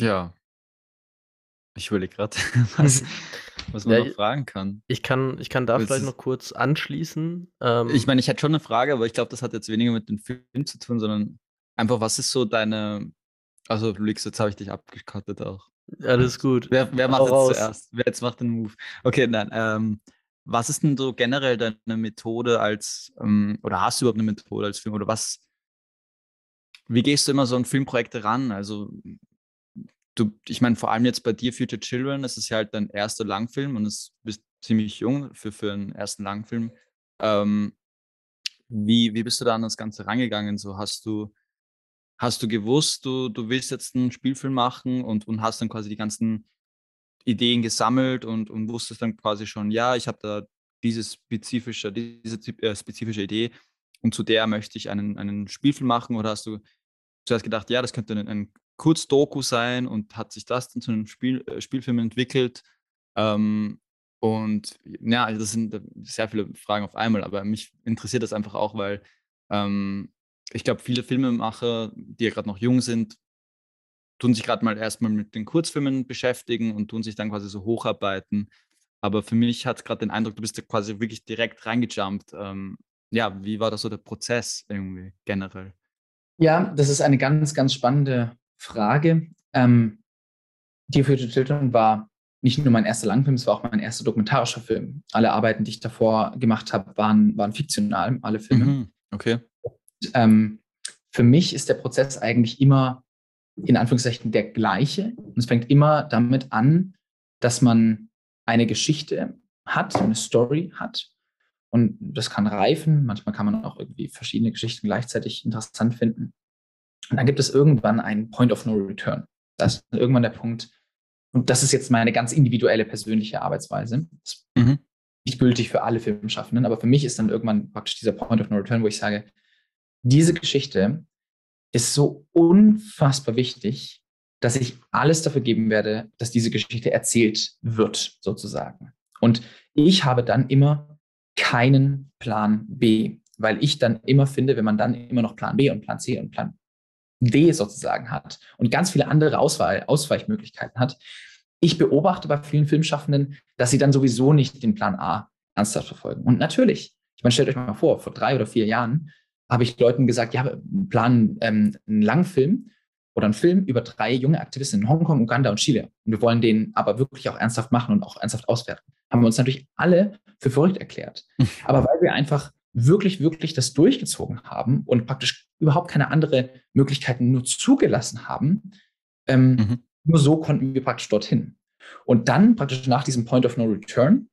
Ja. Ich überlege gerade, was, was man
Ja,
noch fragen kann.
Ich kann, ich kann da
Willst
vielleicht noch kurz anschließen. Ähm,
Ich meine, ich hätte schon eine Frage, aber ich glaube, das hat jetzt weniger mit dem Film zu tun, sondern einfach, was ist so deine. Also, Lix, jetzt habe ich dich abgekattet auch.
alles gut.
Wer, wer macht jetzt zuerst? Wer jetzt macht den Move? Okay, nein. Ähm, was ist denn so generell deine Methode als, ähm, oder hast du überhaupt eine Methode als Film? Oder was, wie gehst du immer so an Filmprojekte ran? Also, du, ich meine, vor allem jetzt bei dir, Future Children, das ist ja halt dein erster Langfilm und es bist ziemlich jung für, für einen ersten Langfilm. Ähm, wie, wie bist du da an das Ganze rangegangen? So hast du, hast du gewusst, du, du willst jetzt einen Spielfilm machen und, und hast dann quasi die ganzen Ideen gesammelt und, und wusstest dann quasi schon, ja, ich habe da diese spezifische, diese äh, spezifische Idee und zu der möchte ich einen, einen Spielfilm machen oder hast du zuerst gedacht, ja, das könnte ein, ein Kurzdoku sein und hat sich das dann zu einem Spiel, äh, Spielfilm entwickelt. Ähm, und ja, also das sind äh, sehr viele Fragen auf einmal, aber mich interessiert das einfach auch, weil ähm, ich glaube, viele Filmemacher, die ja gerade noch jung sind, tun sich gerade mal erstmal mit den Kurzfilmen beschäftigen und tun sich dann quasi so hocharbeiten. Aber für mich hat es gerade den Eindruck, du bist da quasi wirklich direkt reingejumpt. Ähm, ja, wie war das so der Prozess irgendwie generell?
Ja, das ist eine ganz, ganz spannende Frage. Ähm, Dear Future Children war nicht nur mein erster Langfilm, es war auch mein erster dokumentarischer Film. Alle Arbeiten, die ich davor gemacht habe, waren, waren fiktional, alle Filme.
Mhm, Okay.
ähm, für mich ist der Prozess eigentlich immer in Anführungszeichen der gleiche. Und es fängt immer damit an, dass man eine Geschichte hat, eine Story hat. Und das kann reifen. Manchmal kann man auch irgendwie verschiedene Geschichten gleichzeitig interessant finden. Und dann gibt es irgendwann einen Point of No Return. Das ist irgendwann der Punkt. Und das ist jetzt meine ganz individuelle persönliche Arbeitsweise. Das ist
Mhm.
nicht gültig für alle Filmschaffenden, aber für mich ist dann irgendwann praktisch dieser Point of No Return, wo ich sage, diese Geschichte ist so unfassbar wichtig, dass ich alles dafür geben werde, dass diese Geschichte erzählt wird, sozusagen. Und ich habe dann immer keinen Plan B, weil ich dann immer finde, wenn man dann immer noch Plan B und Plan C und Plan D sozusagen hat und ganz viele andere Auswahl, Ausweichmöglichkeiten hat. Ich beobachte bei vielen Filmschaffenden, dass sie dann sowieso nicht den Plan A ernsthaft verfolgen. Und natürlich, ich meine, stellt euch mal vor, vor drei oder vier Jahren habe ich Leuten gesagt, ja, planen ähm, einen Langfilm oder einen Film über drei junge Aktivisten in Hongkong, Uganda und Chile. Und wir wollen den aber wirklich auch ernsthaft machen und auch ernsthaft auswerten. Haben wir uns natürlich alle für verrückt erklärt. Aber weil wir einfach wirklich, wirklich das durchgezogen haben und praktisch überhaupt keine andere Möglichkeiten nur zugelassen haben, ähm,
Mhm.
nur so konnten wir praktisch dorthin. Und dann praktisch nach diesem Point of No Return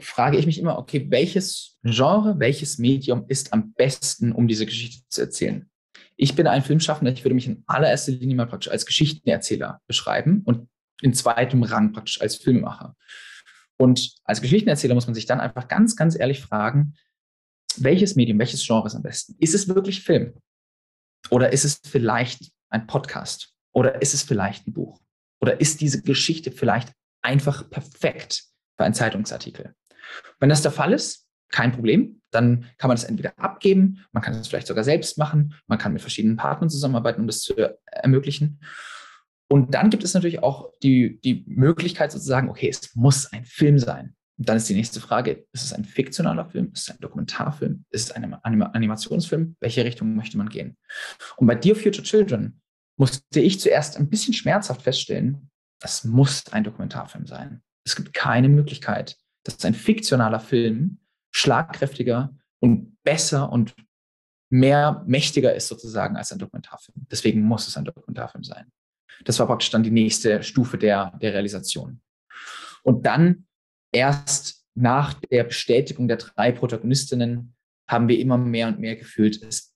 frage ich mich immer, okay, welches Genre, welches Medium ist am besten, um diese Geschichte zu erzählen? Ich bin ein Filmschaffender, ich würde mich in allererster Linie mal praktisch als Geschichtenerzähler beschreiben und in zweitem Rang praktisch als Filmemacher. Und als Geschichtenerzähler muss man sich dann einfach ganz, ganz ehrlich fragen, welches Medium, welches Genre ist am besten? Ist es wirklich Film? Oder ist es vielleicht ein Podcast? Oder ist es vielleicht ein Buch? Oder ist diese Geschichte vielleicht einfach perfekt für einen Zeitungsartikel? Wenn das der Fall ist, kein Problem. Dann kann man das entweder abgeben, man kann es vielleicht sogar selbst machen, man kann mit verschiedenen Partnern zusammenarbeiten, um das zu ermöglichen. Und dann gibt es natürlich auch die, die Möglichkeit sozusagen, okay, es muss ein Film sein. Und dann ist die nächste Frage, ist es ein fiktionaler Film? Ist es ein Dokumentarfilm? Ist es ein Anim Animationsfilm? Welche Richtung möchte man gehen? Und bei Dear Future Children musste ich zuerst ein bisschen schmerzhaft feststellen, das muss ein Dokumentarfilm sein. Es gibt keine Möglichkeit, dass ein fiktionaler Film schlagkräftiger und besser und mehr mächtiger ist sozusagen als ein Dokumentarfilm. Deswegen muss es ein Dokumentarfilm sein. Das war praktisch dann die nächste Stufe der, der Realisation. Und dann erst nach der Bestätigung der drei Protagonistinnen haben wir immer mehr und mehr gefühlt, es,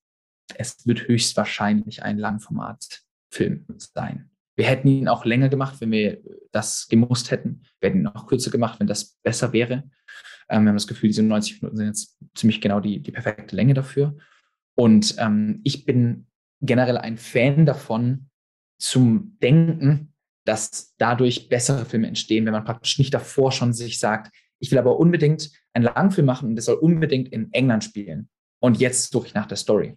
es wird höchstwahrscheinlich ein Langformatfilm sein. Wir hätten ihn auch länger gemacht, wenn wir das gemusst hätten. Wir hätten ihn auch kürzer gemacht, wenn das besser wäre. Ähm, wir haben das Gefühl, diese 90 Minuten sind jetzt ziemlich genau die, die perfekte Länge dafür. Und ähm, ich bin generell ein Fan davon, zum Denken, dass dadurch bessere Filme entstehen, wenn man praktisch nicht davor schon sich sagt, ich will aber unbedingt einen Langfilm machen und das soll unbedingt in England spielen. Und jetzt suche ich nach der Story.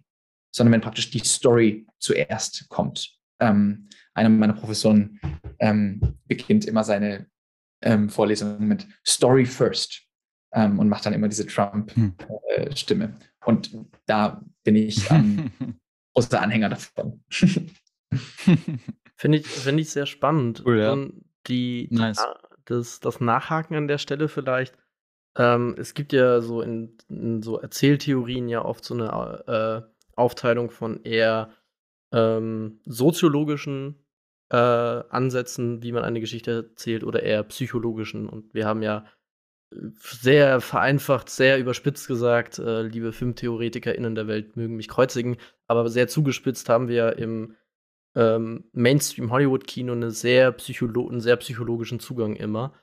Sondern wenn praktisch die Story zuerst kommt. Ähm, einer meiner Professoren ähm, beginnt immer seine ähm, Vorlesungen mit Story First ähm, und macht dann immer diese Trump-Stimme. Hm. Äh, und da bin ich ähm, großer Anhänger davon.
Finde ich, find ich sehr spannend.
Cool, ja.
die, nice. das, das Nachhaken an der Stelle vielleicht. Ähm, es gibt ja so in, in, so Erzähltheorien ja oft so eine äh, Aufteilung von eher ähm, soziologischen äh, Ansätzen, wie man eine Geschichte erzählt, oder eher psychologischen. Und wir haben ja sehr vereinfacht, sehr überspitzt gesagt, äh, liebe FilmtheoretikerInnen der Welt mögen mich kreuzigen, aber sehr zugespitzt haben wir im ähm, Mainstream-Hollywood-Kino eine sehr einen sehr psychologischen Zugang immer.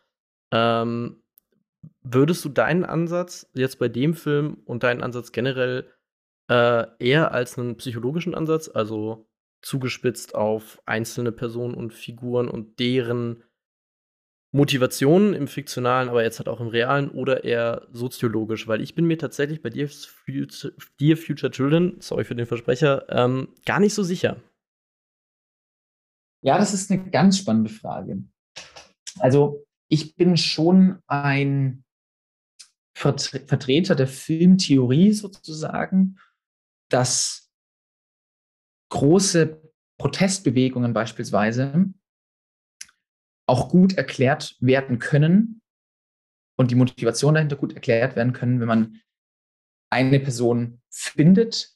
Ähm, würdest du deinen Ansatz jetzt bei dem Film und deinen Ansatz generell äh, eher als einen psychologischen Ansatz, also zugespitzt auf einzelne Personen und Figuren und deren Motivationen im fiktionalen, aber jetzt halt auch im realen oder eher soziologisch, weil ich bin mir tatsächlich bei Dear Future, Dear Future Children, sorry für den Versprecher, ähm, gar nicht so sicher.
Ja, das ist eine ganz spannende Frage. Also ich bin schon ein Vertreter der Filmtheorie sozusagen, dass große Protestbewegungen beispielsweise auch gut erklärt werden können und die Motivation dahinter gut erklärt werden können, wenn man eine Person findet,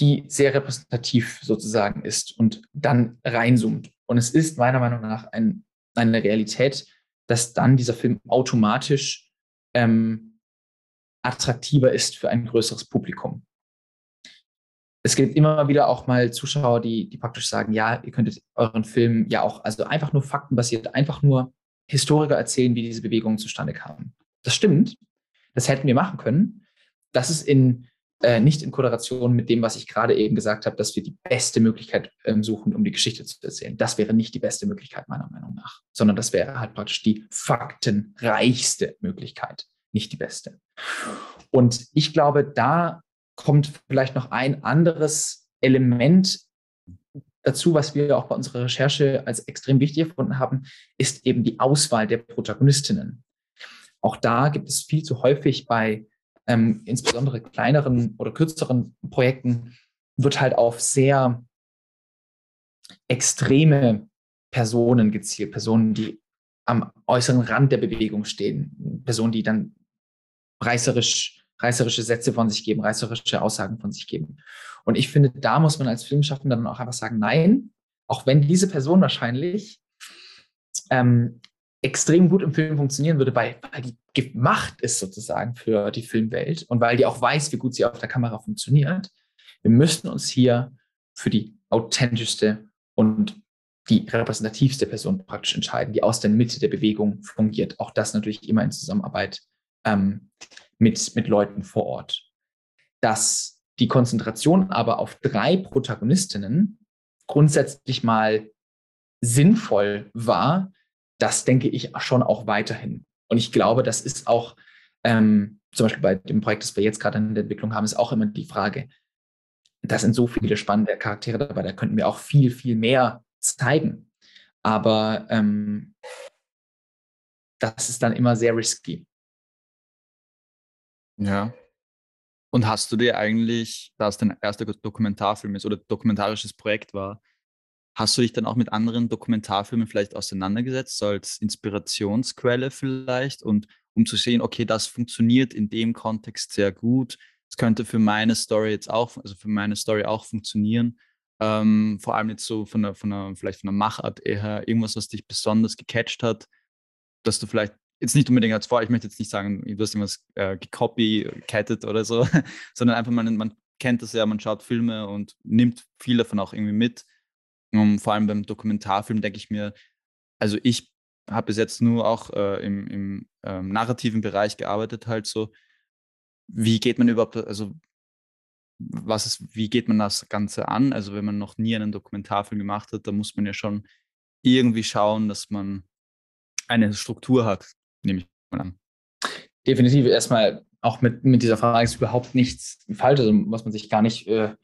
die sehr repräsentativ sozusagen ist und dann reinzoomt. Und es ist meiner Meinung nach ein, eine Realität, dass dann dieser Film automatisch ähm, attraktiver ist für ein größeres Publikum es gibt immer wieder auch mal Zuschauer, die, die praktisch sagen, ja, ihr könntet euren Film ja auch, also einfach nur faktenbasiert, einfach nur Historiker erzählen, wie diese Bewegungen zustande kamen. Das stimmt. Das hätten wir machen können. Das ist in, äh, nicht in Korrelation mit dem, was ich gerade eben gesagt habe, dass wir die beste Möglichkeit ähm, suchen, um die Geschichte zu erzählen. Das wäre nicht die beste Möglichkeit, meiner Meinung nach, sondern das wäre halt praktisch die faktenreichste Möglichkeit, nicht die beste. Und ich glaube, da kommt vielleicht noch ein anderes Element dazu, was wir auch bei unserer Recherche als extrem wichtig gefunden haben, ist eben die Auswahl der Protagonistinnen. Auch da gibt es viel zu häufig bei ähm, insbesondere kleineren oder kürzeren Projekten, wird halt auf sehr extreme Personen gezielt, Personen, die am äußeren Rand der Bewegung stehen, Personen, die dann reißerisch reißerische Sätze von sich geben, reißerische Aussagen von sich geben. Und ich finde, da muss man als Filmschaffender dann auch einfach sagen, nein, auch wenn diese Person wahrscheinlich ähm, extrem gut im Film funktionieren würde, weil, weil die gemacht ist sozusagen für die Filmwelt und weil die auch weiß, wie gut sie auf der Kamera funktioniert. Wir müssen uns hier für die authentischste und die repräsentativste Person praktisch entscheiden, die aus der Mitte der Bewegung fungiert. Auch das natürlich immer in Zusammenarbeit ähm, mit, mit Leuten vor Ort. Dass die Konzentration aber auf drei Protagonistinnen grundsätzlich mal sinnvoll war, das denke ich schon auch weiterhin. Und ich glaube, das ist auch ähm, zum Beispiel bei dem Projekt, das wir jetzt gerade in der Entwicklung haben, ist auch immer die Frage, da sind so viele spannende Charaktere dabei, da könnten wir auch viel, viel mehr zeigen. Aber ähm, das ist dann immer sehr risky.
Ja. Und hast du dir eigentlich, da es dein erster Dokumentarfilm ist oder dokumentarisches Projekt war, hast du dich dann auch mit anderen Dokumentarfilmen vielleicht auseinandergesetzt, so als Inspirationsquelle vielleicht und um zu sehen, okay, das funktioniert in dem Kontext sehr gut. Es könnte für meine Story jetzt auch, also für meine Story auch funktionieren. Ähm, vor allem jetzt so von der, von der, vielleicht von der Machart eher irgendwas, was dich besonders gecatcht hat, dass du vielleicht jetzt nicht unbedingt als vor, ich möchte jetzt nicht sagen, du hast irgendwas äh, gecopycattet oder so, sondern einfach man, man kennt das ja, man schaut Filme und nimmt viel davon auch irgendwie mit. Um, vor allem beim Dokumentarfilm denke ich mir, also ich habe bis jetzt nur auch äh, im, im ähm, narrativen Bereich gearbeitet, halt so. Wie geht man überhaupt, also was ist, wie geht man das Ganze an? Also wenn man noch nie einen Dokumentarfilm gemacht hat, da muss man ja schon irgendwie schauen, dass man eine Struktur hat, nehme ich mal an.
Definitiv erstmal auch mit, mit dieser Frage ist überhaupt nichts falsch, also muss man sich gar nicht äh,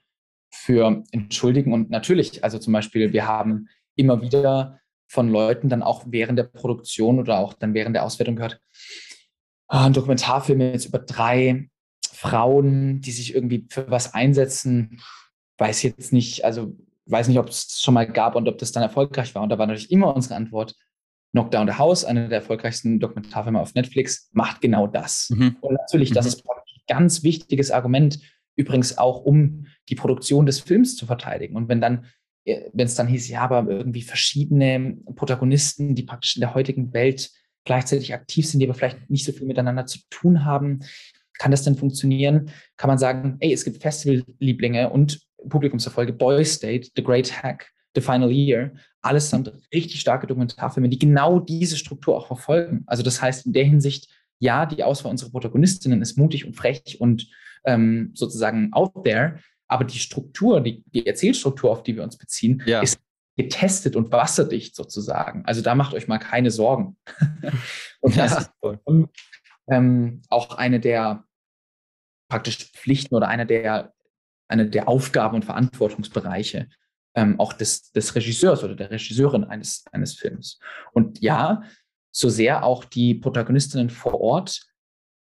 für entschuldigen. Und natürlich, also zum Beispiel, wir haben immer wieder von Leuten dann auch während der Produktion oder auch dann während der Auswertung gehört, ah, ein Dokumentarfilm jetzt über drei Frauen, die sich irgendwie für was einsetzen, weiß jetzt nicht, also weiß nicht, ob es schon mal gab und ob das dann erfolgreich war. Und da war natürlich immer unsere Antwort, Knockdown the House, einer der erfolgreichsten Dokumentarfilme auf Netflix, macht genau das. Mhm. Und natürlich, das mhm. ist ein ganz wichtiges Argument, übrigens auch, um die Produktion des Films zu verteidigen. Und wenn dann, äh, wenn es dann hieß, ja, aber irgendwie verschiedene Protagonisten, die praktisch in der heutigen Welt gleichzeitig aktiv sind, die aber vielleicht nicht so viel miteinander zu tun haben, kann das denn funktionieren? Kann man sagen, ey, es gibt Festival-Lieblinge und Publikumserfolge, Boy State, The Great Hack, The Final Year, alles sind richtig starke Dokumentarfilme, die genau diese Struktur auch verfolgen. Also das heißt in der Hinsicht, ja, die Auswahl unserer Protagonistinnen ist mutig und frech und ähm, sozusagen out there, aber die Struktur, die, die Erzählstruktur, auf die wir uns beziehen, ja. ist getestet und wasserdicht sozusagen. Also da macht euch mal keine Sorgen. und das ja. ist ähm, auch eine der praktisch Pflichten oder eine der, eine der Aufgaben und Verantwortungsbereiche ähm, auch des, des Regisseurs oder der Regisseurin eines, eines Films. Und ja, so sehr auch die Protagonistinnen vor Ort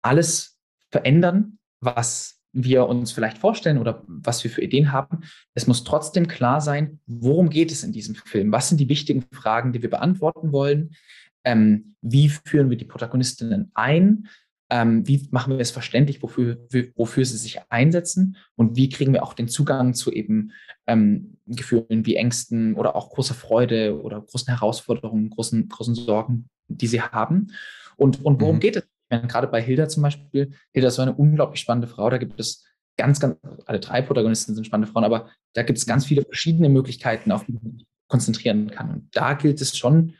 alles verändern, was wir uns vielleicht vorstellen oder was wir für Ideen haben. Es muss trotzdem klar sein, worum geht es in diesem Film? Was sind die wichtigen Fragen, die wir beantworten wollen? Ähm, wie führen wir die Protagonistinnen ein? Ähm, wie machen wir es verständlich, wofür, wofür sie sich einsetzen? Und wie kriegen wir auch den Zugang zu eben ähm, Gefühlen wie Ängsten oder auch großer Freude oder großen Herausforderungen, großen, großen Sorgen, die sie haben? Und, und worum mhm. geht es? Meine, gerade bei Hilda zum Beispiel, Hilda ist so eine unglaublich spannende Frau. Da gibt es ganz, ganz, alle drei Protagonisten sind spannende Frauen, aber da gibt es ganz viele verschiedene Möglichkeiten, auf die man sich konzentrieren kann. Und da gilt es schon,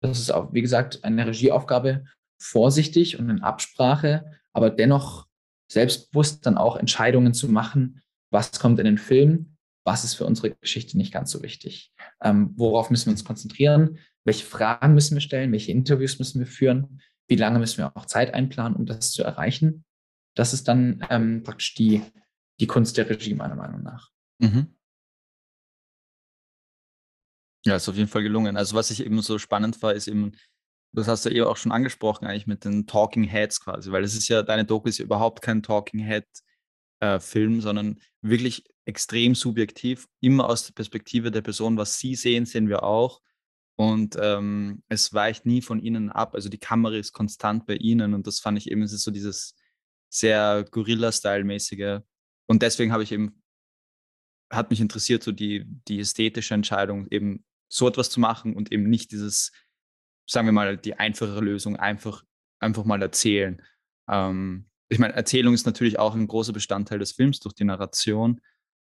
das ist auch, wie gesagt, eine Regieaufgabe, vorsichtig und in Absprache, aber dennoch selbstbewusst dann auch Entscheidungen zu machen, was kommt in den Film, was ist für unsere Geschichte nicht ganz so wichtig. Ähm, worauf müssen wir uns konzentrieren? Welche Fragen müssen wir stellen? Welche Interviews müssen wir führen? Wie lange müssen wir auch Zeit einplanen, um das zu erreichen? Das ist dann ähm, praktisch die, die Kunst der Regie, meiner Meinung nach. Mhm.
Ja, ist auf jeden Fall gelungen. Also was ich eben so spannend war, ist eben, das hast du ja auch schon angesprochen, eigentlich mit den Talking Heads quasi, weil es ist ja, deine Doku ist ja überhaupt kein Talking Head äh, sondern wirklich extrem subjektiv, immer aus der Perspektive der Person, was sie sehen, sehen wir auch. Und ähm, es weicht nie von ihnen ab. Also die Kamera ist konstant bei ihnen und das fand ich eben, es ist so dieses sehr Gorilla-Style-mäßige. Und deswegen habe ich eben, hat mich interessiert, so die, die ästhetische Entscheidung, eben so etwas zu machen und eben nicht dieses sagen wir mal, die einfachere Lösung, einfach, einfach mal erzählen. Ähm, ich meine, Erzählung ist natürlich auch ein großer Bestandteil des Films durch die Narration,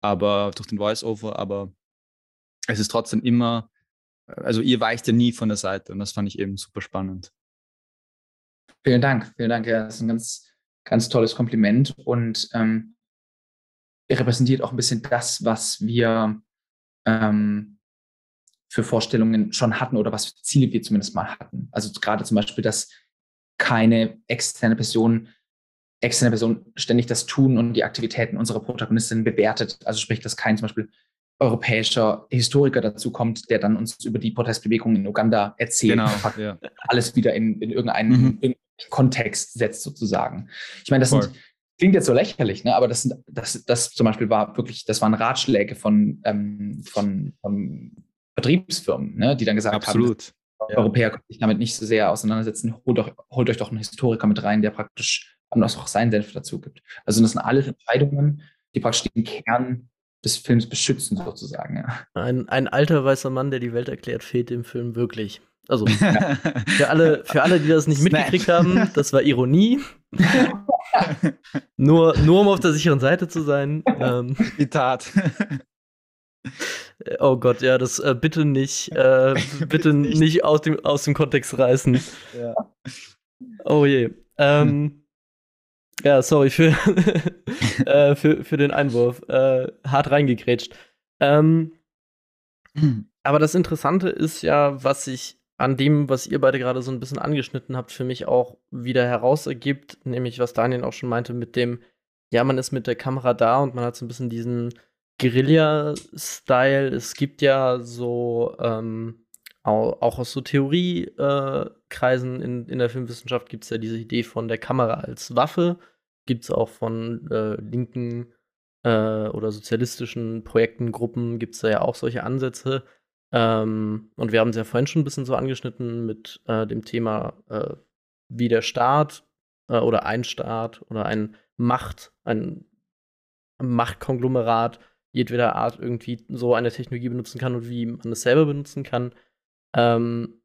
aber durch den Voice-Over, aber es ist trotzdem immer, also ihr weicht ja nie von der Seite und das fand ich eben super spannend.
Vielen Dank, vielen Dank. Ja, das ist ein ganz, ganz tolles Kompliment und ähm, repräsentiert auch ein bisschen das, was wir ähm, für Vorstellungen schon hatten oder was für Ziele wir zumindest mal hatten. Also gerade zum Beispiel, dass keine externe Person, externe Person ständig das Tun und die Aktivitäten unserer Protagonistin bewertet. Also sprich, dass kein zum Beispiel europäischer Historiker dazu kommt, der dann uns über die Protestbewegung in Uganda erzählt,
genau, ja.
alles wieder in, in irgendeinen mhm. Kontext setzt sozusagen. Ich meine, das sind, klingt jetzt so lächerlich, ne? aber das, sind, das, das zum Beispiel war wirklich, das waren Ratschläge von, ähm, von, von Vertriebsfirmen, ne? die dann gesagt
Absolut.
haben, ja. Europäer können sich damit nicht so sehr auseinandersetzen, holt, doch, holt euch doch einen Historiker mit rein, der praktisch auch seinen Senf dazu gibt. Also das sind alles Entscheidungen, die praktisch den Kern des Films beschützen, sozusagen. Ja.
Ein, ein alter weißer Mann, der die Welt erklärt, fehlt dem Film wirklich. Also für alle, für alle, die das nicht mitgekriegt haben, das war Ironie. nur, nur um auf der sicheren Seite zu sein. Ähm,
die Tat.
Oh Gott, ja, das äh, bitte nicht, äh, bitte nicht, nicht aus, dem, aus dem Kontext reißen. Ja. Oh je. Ähm, hm. Ja, sorry für, äh, für, für den Einwurf. Äh, hart reingekrätscht. Ähm, hm. Aber das Interessante ist ja, was sich an dem, was ihr beide gerade so ein bisschen angeschnitten habt, für mich auch wieder heraus ergibt, nämlich was Daniel auch schon meinte mit dem, ja, man ist mit der Kamera da und man hat so ein bisschen diesen Guerilla-Style. Es gibt ja so ähm, auch, auch, aus so Theoriekreisen äh, in, in der Filmwissenschaft gibt es ja diese Idee von der Kamera als Waffe. Gibt es auch von äh, linken äh, oder sozialistischen Projekten, Gruppen, gibt es da ja auch solche Ansätze. Ähm, und wir haben es ja vorhin schon ein bisschen so angeschnitten mit äh, dem Thema, äh, wie der Staat äh, oder ein Staat oder ein Macht, ein Machtkonglomerat jedweder Art irgendwie so eine Technologie benutzen kann und wie man es selber benutzen kann. Ähm,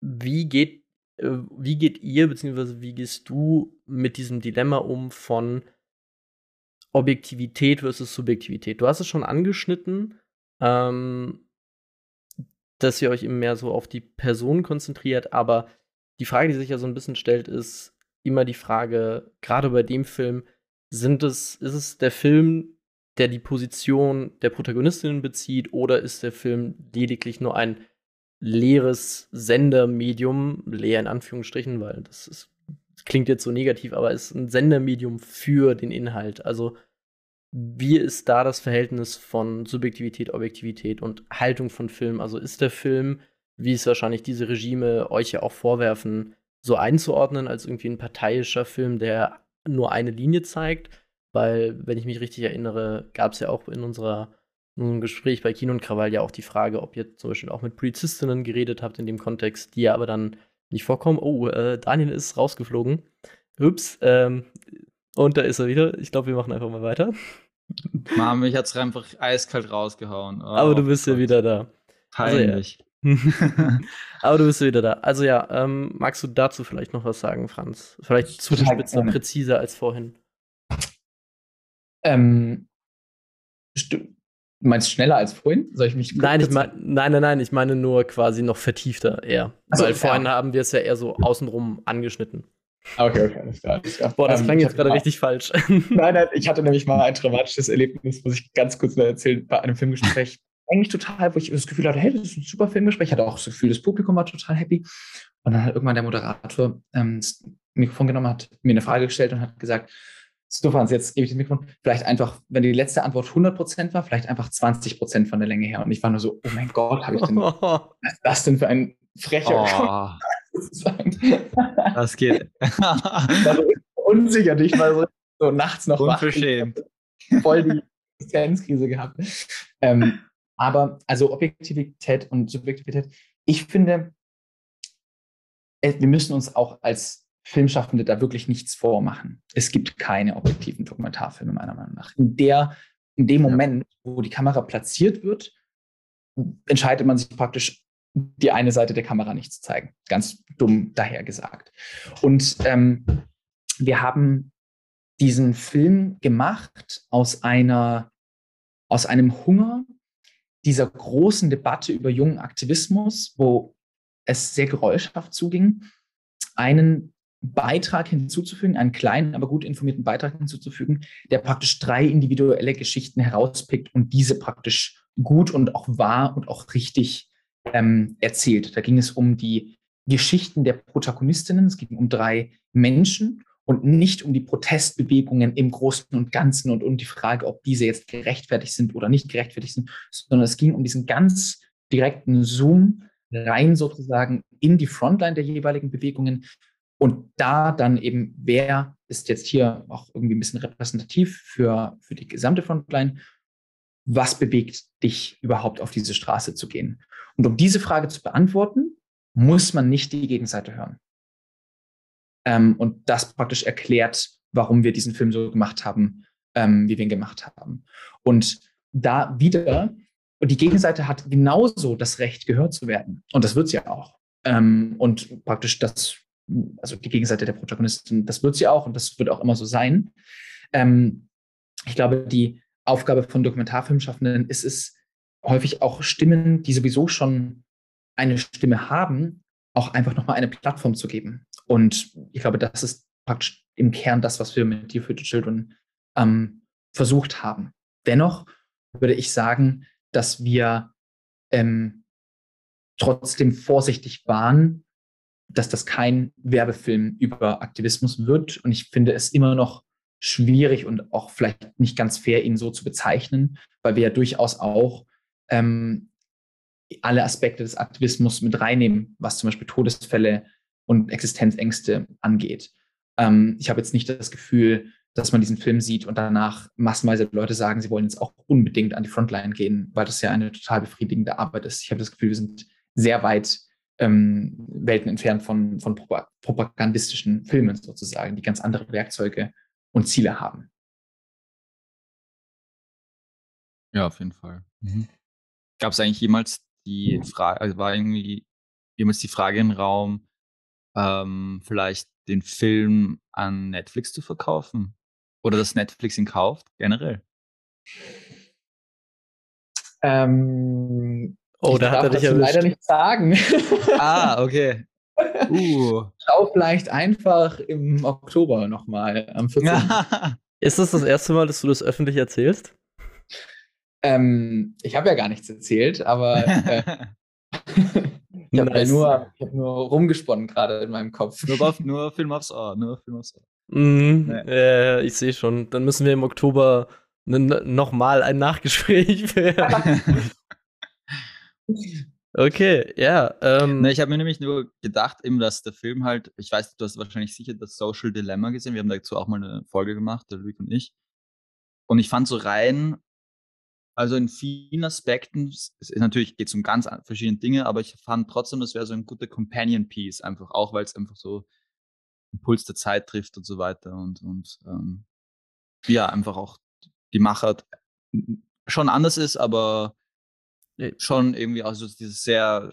wie geht wie geht ihr beziehungsweise wie gehst du mit diesem Dilemma um von Objektivität versus Subjektivität? Du hast es schon angeschnitten. Ähm, dass ihr euch eben mehr so auf die Person konzentriert. Aber die Frage, die sich ja so ein bisschen stellt, ist immer die Frage, gerade bei dem Film, sind es, ist es der Film, der die Position der Protagonistin bezieht, oder ist der Film lediglich nur ein leeres Sendermedium, leer in Anführungsstrichen, weil das, ist, das klingt jetzt so negativ, aber ist ein Sendermedium für den Inhalt. Also wie ist da das Verhältnis von Subjektivität, Objektivität und Haltung von Film? Also ist der Film, wie es wahrscheinlich diese Regime euch ja auch vorwerfen, so einzuordnen als irgendwie ein parteiischer Film, der nur eine Linie zeigt? Weil, wenn ich mich richtig erinnere, gab es ja auch in unserer in unserem Gespräch bei Kino und Krawall ja auch die Frage, ob ihr zum Beispiel auch mit Polizistinnen geredet habt in dem Kontext, die ja aber dann nicht vorkommen. Oh, äh, Daniel ist rausgeflogen. Ups, ähm, und da ist er wieder. Ich glaube, wir machen einfach mal weiter.
Mama, mich hat's einfach eiskalt rausgehauen.
Oh, Aber du bist Gott. ja wieder da.
Peinlich.
Also, ja. Aber du bist ja wieder da. Also ja, ähm, magst du dazu vielleicht noch was sagen, Franz? Vielleicht zugespitzt und präziser als vorhin.
Ähm, du meinst schneller als vorhin? Soll ich mich
nein, ich mein, nein, nein, nein, ich meine nur quasi noch vertiefter eher. Also, Weil vorhin ja. haben wir es ja eher so außenrum angeschnitten.
Okay, okay, alles klar. Alles
klar. Boah, das ähm, klang jetzt gerade richtig falsch.
Nein, nein, ich hatte nämlich mal ein traumatisches Erlebnis, muss ich ganz kurz noch erzählen, bei einem Filmgespräch. Eigentlich total, wo ich das Gefühl hatte, hey, das ist ein super Filmgespräch. Ich hatte auch das Gefühl, das Publikum war total happy. Und dann hat irgendwann der Moderator ähm, das Mikrofon genommen, hat mir eine Frage gestellt und hat gesagt, Franz, jetzt gebe ich das Mikrofon. Vielleicht einfach, wenn die letzte Antwort 100% war, vielleicht einfach 20% von der Länge her. Und ich war nur so, oh mein Gott, habe ich denn, was ist das denn für ein frecher
oh. Das geht.
also unsicher, dich mal so, so nachts noch
Unverschämt.
Voll die Existenzkrise gehabt. Ähm, aber also Objektivität und Subjektivität, ich finde, wir müssen uns auch als Filmschaffende da wirklich nichts vormachen. Es gibt keine objektiven Dokumentarfilme, meiner Meinung nach. In, der, in dem Moment, wo die Kamera platziert wird, entscheidet man sich praktisch die eine Seite der Kamera nicht zu zeigen. Ganz dumm daher gesagt. Und ähm, wir haben diesen Film gemacht aus einer, aus einem Hunger dieser großen Debatte über jungen Aktivismus, wo es sehr geräuschhaft zuging, einen Beitrag hinzuzufügen, einen kleinen, aber gut informierten Beitrag hinzuzufügen, der praktisch drei individuelle Geschichten herauspickt und diese praktisch gut und auch wahr und auch richtig ähm, erzählt. Da ging es um die Geschichten der Protagonistinnen, es ging um drei Menschen und nicht um die Protestbewegungen im Großen und Ganzen und um die Frage, ob diese jetzt gerechtfertigt sind oder nicht gerechtfertigt sind, sondern es ging um diesen ganz direkten Zoom rein sozusagen in die Frontline der jeweiligen Bewegungen und da dann eben, wer ist jetzt hier auch irgendwie ein bisschen repräsentativ für, für die gesamte Frontline was bewegt dich überhaupt auf diese Straße zu gehen? Und um diese Frage zu beantworten, muss man nicht die Gegenseite hören. Ähm, und das praktisch erklärt, warum wir diesen Film so gemacht haben, ähm, wie wir ihn gemacht haben. Und da wieder, und die Gegenseite hat genauso das Recht, gehört zu werden. Und das wird sie ja auch. Ähm, und praktisch das, also die Gegenseite der Protagonisten, das wird sie auch und das wird auch immer so sein. Ähm, ich glaube, die, Aufgabe von Dokumentarfilmschaffenden ist es häufig auch Stimmen, die sowieso schon eine Stimme haben, auch einfach nochmal eine Plattform zu geben. Und ich glaube, das ist praktisch im Kern das, was wir mit Dear Future Children ähm, versucht haben. Dennoch würde ich sagen, dass wir ähm, trotzdem vorsichtig waren, dass das kein Werbefilm über Aktivismus wird. Und ich finde es immer noch schwierig und auch vielleicht nicht ganz fair, ihn so zu bezeichnen, weil wir ja durchaus auch ähm, alle Aspekte des Aktivismus mit reinnehmen, was zum Beispiel Todesfälle und Existenzängste angeht. Ähm, ich habe jetzt nicht das Gefühl, dass man diesen Film sieht und danach massenweise Leute sagen, sie wollen jetzt auch unbedingt an die Frontline gehen, weil das ja eine total befriedigende Arbeit ist. Ich habe das Gefühl, wir sind sehr weit ähm, Welten entfernt von, von propagandistischen Filmen sozusagen, die ganz andere Werkzeuge und Ziele haben.
Ja, auf jeden Fall. Mhm. Gab es eigentlich jemals die Frage, also war irgendwie jemals die Frage im Raum, ähm, vielleicht den Film an Netflix zu verkaufen? Oder dass Netflix ihn kauft, generell?
Ähm, oh, da hat er dich ja leider nicht sagen.
ah, okay.
Uh. Schau vielleicht einfach im Oktober nochmal am 14.
Ist das das erste Mal, dass du das öffentlich erzählst?
Ähm, ich habe ja gar nichts erzählt, aber äh, ich habe nice. ja nur, hab nur rumgesponnen gerade in meinem Kopf.
Nur, auf, nur Film aufs Ohr, nur Film aufs Ohr.
Mhm, nee. äh, ich sehe schon. Dann müssen wir im Oktober nochmal ein Nachgespräch führen. Okay, ja. Ähm,
Na, ich habe mir nämlich nur gedacht, eben, dass der Film halt, ich weiß, du hast wahrscheinlich sicher das Social Dilemma gesehen. Wir haben dazu auch mal eine Folge gemacht, der Luke und ich. Und ich fand so rein, also in vielen Aspekten, es ist, natürlich geht es um ganz verschiedene Dinge, aber ich fand trotzdem, das wäre so ein guter Companion Piece, einfach auch, weil es einfach so den Puls der Zeit trifft und so weiter und, und ähm, ja, einfach auch die Machart schon anders ist, aber schon irgendwie also dieses sehr,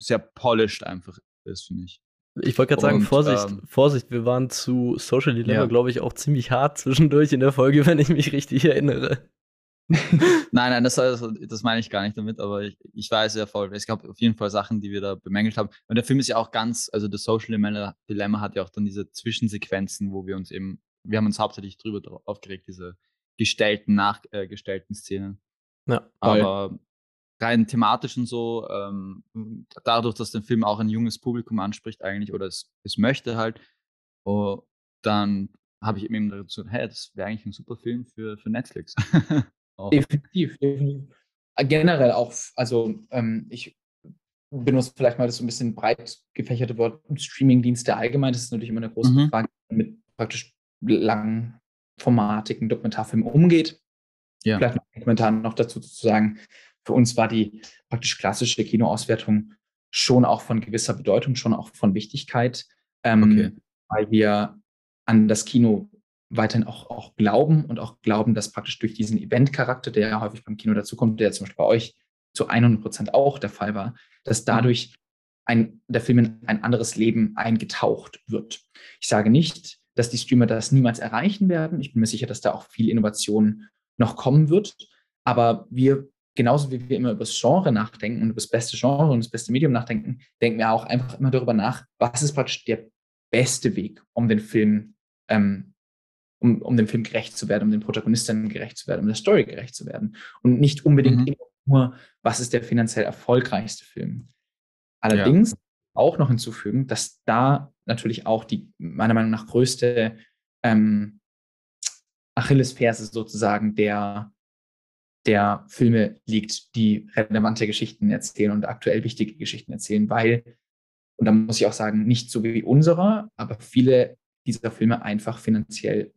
sehr polished einfach ist, finde ich.
Ich wollte gerade sagen, Vorsicht, ähm, Vorsicht, wir waren zu Social Dilemma, ja. glaube ich, auch ziemlich hart zwischendurch in der Folge, wenn ich mich richtig erinnere.
nein, nein, das, das meine ich gar nicht damit, aber ich, ich weiß ja voll. Es gab auf jeden Fall Sachen, die wir da bemängelt haben. Und der Film ist ja auch ganz, also das Social Dilemma hat ja auch dann diese Zwischensequenzen, wo wir uns eben, wir haben uns hauptsächlich drüber aufgeregt, diese gestellten, nachgestellten Szenen.
Ja,
aber rein thematisch und so, ähm, dadurch, dass der Film auch ein junges Publikum anspricht eigentlich oder es, es möchte halt, oh, dann habe ich eben dazu, hey, das wäre eigentlich ein super Film für, für Netflix.
definitiv, definitiv. Äh, generell auch, also ähm, ich benutze vielleicht mal das so ein bisschen breit gefächerte Wort Streamingdienste allgemein. Das ist natürlich immer eine große mhm. Frage, mit praktisch langformatigen Dokumentarfilmen umgeht. Ja. Vielleicht noch einen Kommentar noch dazu zu sagen. Für uns war die praktisch klassische Kinoauswertung schon auch von gewisser Bedeutung, schon auch von Wichtigkeit, ähm, okay. weil wir an das Kino weiterhin auch, auch glauben und auch glauben, dass praktisch durch diesen Event-Charakter, der ja häufig beim Kino dazukommt, der zum Beispiel bei euch zu 100 Prozent auch der Fall war, dass dadurch ein, der Film in ein anderes Leben eingetaucht wird. Ich sage nicht, dass die Streamer das niemals erreichen werden. Ich bin mir sicher, dass da auch viel Innovation noch kommen wird. Aber wir, genauso wie wir immer über das Genre nachdenken und über das beste Genre und das beste Medium nachdenken, denken wir auch einfach immer darüber nach, was ist praktisch der beste Weg, um den Film, ähm, um, um dem Film gerecht zu werden, um den Protagonisten gerecht zu werden, um der Story gerecht zu werden. Und nicht unbedingt mhm. immer nur, was ist der finanziell erfolgreichste Film. Allerdings ja. auch noch hinzufügen, dass da natürlich auch die meiner Meinung nach größte ähm, Achillesferse sozusagen der, der Filme liegt, die relevante Geschichten erzählen und aktuell wichtige Geschichten erzählen, weil, und da muss ich auch sagen, nicht so wie unserer, aber viele dieser Filme einfach finanziell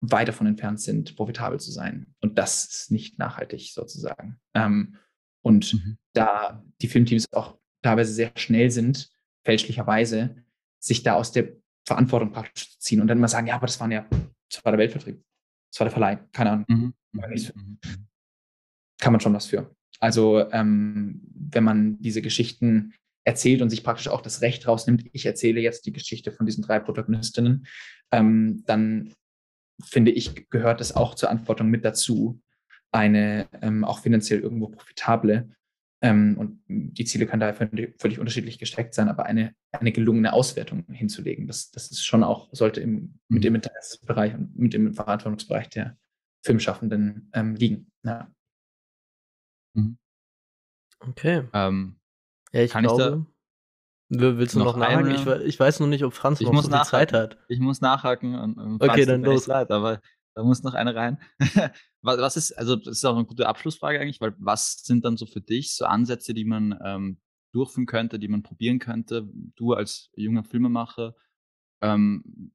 weit davon entfernt sind, profitabel zu sein. Und das ist nicht nachhaltig sozusagen. Ähm, und mhm. da die Filmteams auch teilweise sehr schnell sind, fälschlicherweise, sich da aus der Verantwortung praktisch zu ziehen und dann mal sagen, ja, aber das waren ja, das war der Weltvertrieb, das war der Verleih, keine Ahnung. Mhm. mhm. mhm. Kann man schon was für. Also ähm, wenn man diese Geschichten erzählt und sich praktisch auch das Recht rausnimmt, ich erzähle jetzt die Geschichte von diesen drei Protagonistinnen, ähm, dann finde ich, gehört es auch zur Verantwortung mit dazu, eine ähm, auch finanziell irgendwo profitable ähm, und die Ziele können daher völlig unterschiedlich gesteckt sein, aber eine, eine gelungene Auswertung hinzulegen, das, das ist schon auch, sollte im, mit dem mhm. Interessensbereich und mit dem Verantwortungsbereich der Filmschaffenden ähm, liegen. Ja.
Mhm. Okay. Ähm, ja, ich glaube. Ich da Willst du noch, noch nachhaken? Ich, ich, weiß noch nicht, ob Franz
noch so viel Zeit hat. Ich muss nachhaken. Und, und
okay, dann los.
Leid, aber da muss noch eine rein. was, ist, also das ist auch eine gute Abschlussfrage eigentlich, weil was sind dann so für dich so Ansätze, die man ähm, durchführen könnte, die man probieren könnte, du als junger Filmemacher, ähm,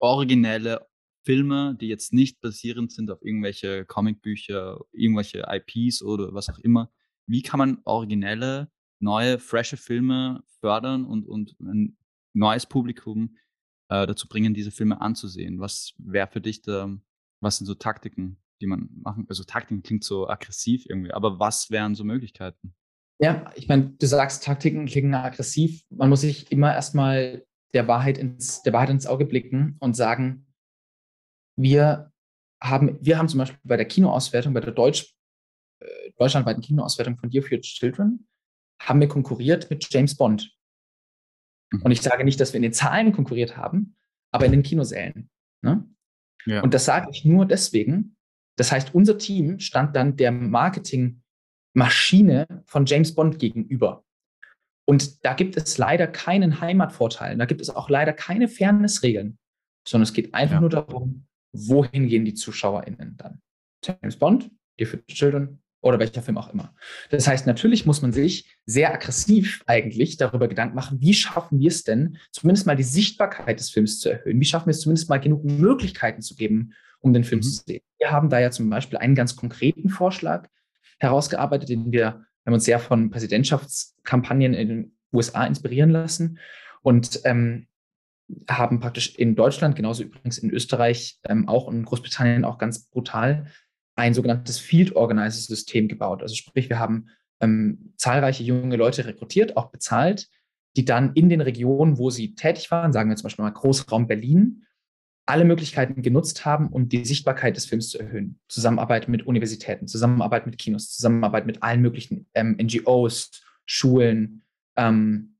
originelle Filme, die jetzt nicht basierend sind auf irgendwelche Comicbücher, irgendwelche IPs oder was auch immer. Wie kann man originelle, neue, frische Filme fördern und, und ein neues Publikum äh, dazu bringen, diese Filme anzusehen? Was wäre für dich da, was sind so Taktiken, die man machen? Also Taktiken klingt so aggressiv irgendwie, aber was wären so Möglichkeiten?
Ja, ich meine, du sagst, Taktiken klingen aggressiv. Man muss sich immer erstmal der Wahrheit ins, der Wahrheit ins Auge blicken und sagen, wir haben, wir haben zum Beispiel bei der Kinoauswertung, bei der Deutsch, äh, deutschlandweiten Kinoauswertung von Dear Future Children, haben wir konkurriert mit James Bond. Und ich sage nicht, dass wir in den Zahlen konkurriert haben, aber in den Kinosälen. Ne? Ja. Und das sage ich nur deswegen. Das heißt, unser Team stand dann der Marketingmaschine von James Bond gegenüber. Und da gibt es leider keinen Heimatvorteil. Da gibt es auch leider keine Fairnessregeln, sondern es geht einfach ja. nur darum, wohin gehen die ZuschauerInnen dann. James Bond, Dear Future Children, oder welcher Film auch immer. Das heißt, natürlich muss man sich sehr aggressiv eigentlich darüber Gedanken machen, wie schaffen wir es denn, zumindest mal die Sichtbarkeit des Films zu erhöhen? Wie schaffen wir es zumindest mal genug Möglichkeiten zu geben, um den Film mhm. zu sehen? Wir haben da ja zum Beispiel einen ganz konkreten Vorschlag herausgearbeitet, den wir, haben uns sehr von Präsidentschaftskampagnen in den USA inspirieren lassen und ähm, haben praktisch in Deutschland, genauso übrigens in Österreich, ähm, auch in Großbritannien auch ganz brutal ein sogenanntes Field Organizer System gebaut. Also sprich, wir haben ähm, zahlreiche junge Leute rekrutiert, auch bezahlt, die dann in den Regionen, wo sie tätig waren, sagen wir zum Beispiel mal Großraum Berlin, alle Möglichkeiten genutzt haben, um die Sichtbarkeit des Films zu erhöhen. Zusammenarbeit mit Universitäten, Zusammenarbeit mit Kinos, Zusammenarbeit mit allen möglichen ähm, NGOs, Schulen, ähm,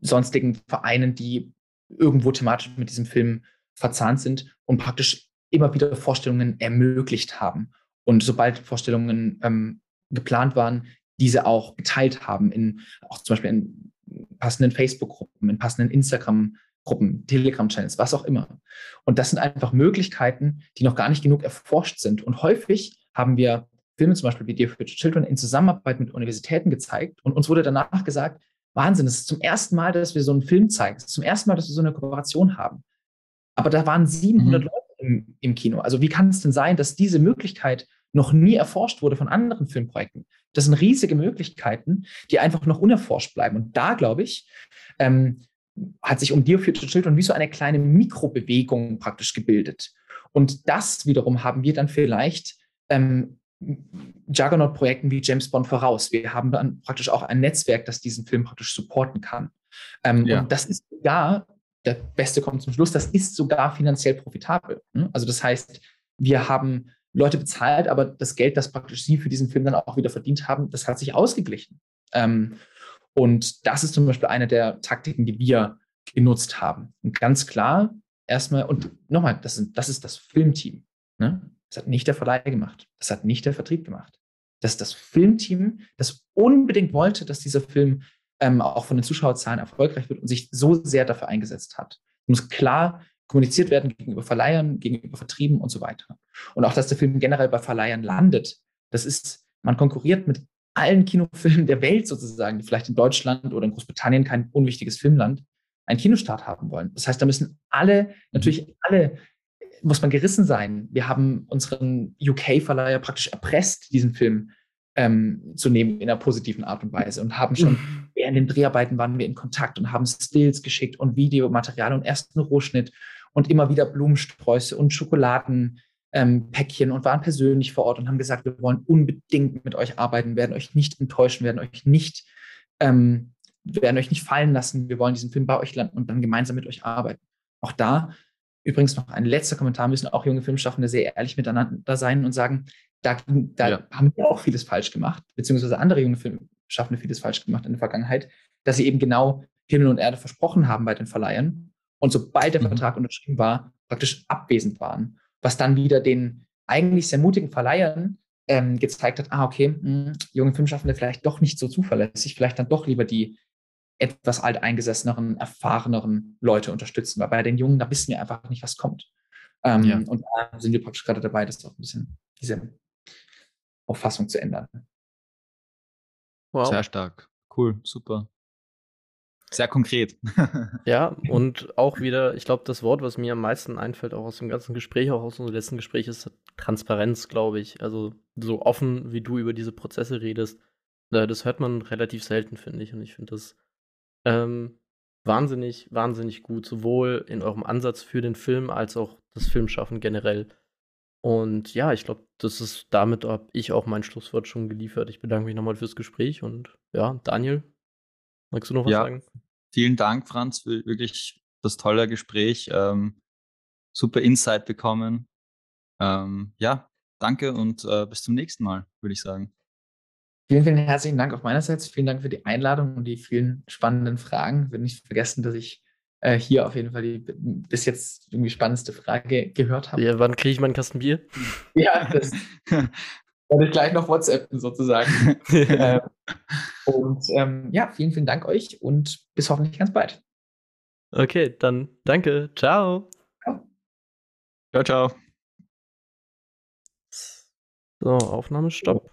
sonstigen Vereinen, die irgendwo thematisch mit diesem Film verzahnt sind, um praktisch immer wieder Vorstellungen ermöglicht haben. Und sobald Vorstellungen ähm, geplant waren, diese auch geteilt haben, in auch zum Beispiel in passenden Facebook-Gruppen, in passenden Instagram-Gruppen, Telegram-Channels, was auch immer. Und das sind einfach Möglichkeiten, die noch gar nicht genug erforscht sind. Und häufig haben wir Filme zum Beispiel wie Dear Future Children in Zusammenarbeit mit Universitäten gezeigt und uns wurde danach gesagt, Wahnsinn, es ist zum ersten Mal, dass wir so einen Film zeigen. Es ist zum ersten Mal, dass wir so eine Kooperation haben. Aber da waren 700 mhm. Leute im, im Kino. Also wie kann es denn sein, dass diese Möglichkeit noch nie erforscht wurde von anderen Filmprojekten? Das sind riesige Möglichkeiten, die einfach noch unerforscht bleiben. Und da, glaube ich, ähm, hat sich um Dear Future Children wie so eine kleine Mikrobewegung praktisch gebildet. Und das wiederum haben wir dann vielleicht ähm, Juggernaut-Projekten wie James Bond voraus. Wir haben dann praktisch auch ein Netzwerk, das diesen Film praktisch supporten kann. Ähm, ja. Und das ist sogar, der Beste kommt zum Schluss, das ist sogar finanziell profitabel. Ne? Also das heißt, wir haben Leute bezahlt, aber das Geld, das praktisch sie für diesen Film dann auch wieder verdient haben, das hat sich ausgeglichen. Ähm, und das ist zum Beispiel eine der Taktiken, die wir genutzt haben. Und ganz klar, erstmal, und nochmal, das, das ist das Filmteam. Ne? Das hat nicht der Verleih gemacht. Das hat nicht der Vertrieb gemacht. Das ist das Filmteam, das unbedingt wollte, dass dieser Film ähm, auch von den Zuschauerzahlen erfolgreich wird und sich so sehr dafür eingesetzt hat. Es muss klar kommuniziert werden gegenüber Verleihern, gegenüber Vertrieben und so weiter. Und auch, dass der Film generell bei Verleihern landet. Das ist, man konkurriert mit allen Kinofilmen der Welt sozusagen, die vielleicht in Deutschland oder in Großbritannien kein unwichtiges Filmland, einen Kinostart haben wollen. Das heißt, da müssen alle, natürlich alle, muss man gerissen sein. Wir haben unseren UK-Verleiher praktisch erpresst, diesen Film ähm, zu nehmen in einer positiven Art und Weise und haben schon mhm. während den Dreharbeiten waren wir in Kontakt und haben Stills geschickt und Videomaterial und ersten Rohschnitt und immer wieder Blumensträuße und Schokoladen ähm, Päckchen und waren persönlich vor Ort und haben gesagt, wir wollen unbedingt mit euch arbeiten, werden euch nicht enttäuschen, werden euch nicht, ähm, werden euch nicht fallen lassen. Wir wollen diesen Film bei euch landen und dann gemeinsam mit euch arbeiten. Auch da übrigens noch ein letzter Kommentar, müssen auch junge Filmschaffende sehr ehrlich miteinander sein und sagen, da, da ja. haben wir auch vieles falsch gemacht, beziehungsweise andere junge Filmschaffende vieles falsch gemacht in der Vergangenheit, dass sie eben genau Himmel und Erde versprochen haben bei den Verleihern und sobald der mhm. Vertrag unterschrieben war, praktisch abwesend waren was dann wieder den eigentlich sehr mutigen Verleihern ähm, gezeigt hat, ah, okay, mh, hm, junge Filmschaffende vielleicht doch nicht so zuverlässig, vielleicht dann doch lieber die etwas alteingesesseneren, erfahreneren Leute unterstützen, weil bei den Jungen, da wissen wir einfach nicht, was kommt. Ähm, ja. Und da sind wir praktisch gerade dabei, das auch ein bisschen, diese Auffassung zu ändern.
Wow. Sehr stark. Cool, super. Sehr konkret.
ja, und auch wieder, ich glaube, das Wort, was mir am meisten einfällt, auch aus dem ganzen Gespräch, auch aus unserem letzten Gespräch, ist Transparenz, glaube ich. Also so offen, wie du über diese Prozesse redest, das hört man relativ selten, finde ich. Und ich finde das ähm, wahnsinnig, wahnsinnig gut, sowohl in eurem Ansatz für den Film als auch das Filmschaffen generell. Und ja, ich glaube, das ist damit habe ich auch mein Schlusswort schon geliefert. Ich bedanke mich nochmal fürs Gespräch und ja, Daniel, Magst du noch was ja, sagen?
Vielen Dank, Franz, für wirklich das tolle Gespräch. Ähm, super Insight bekommen. Ähm, ja, danke und äh, bis zum nächsten Mal, würde ich sagen.
Vielen, vielen herzlichen Dank auch meinerseits. Vielen Dank für die Einladung und die vielen spannenden Fragen. Ich will nicht vergessen, dass ich äh, hier auf jeden Fall die bis jetzt irgendwie spannendste Frage gehört habe.
Ja, wann kriege ich meinen Kasten Bier?
ja, das werde ich gleich noch WhatsApp sozusagen. ähm, und ähm, ja, vielen, vielen Dank euch und bis hoffentlich ganz bald.
Okay, dann danke. Ciao.
Ciao, ciao.
So, Aufnahme stopp.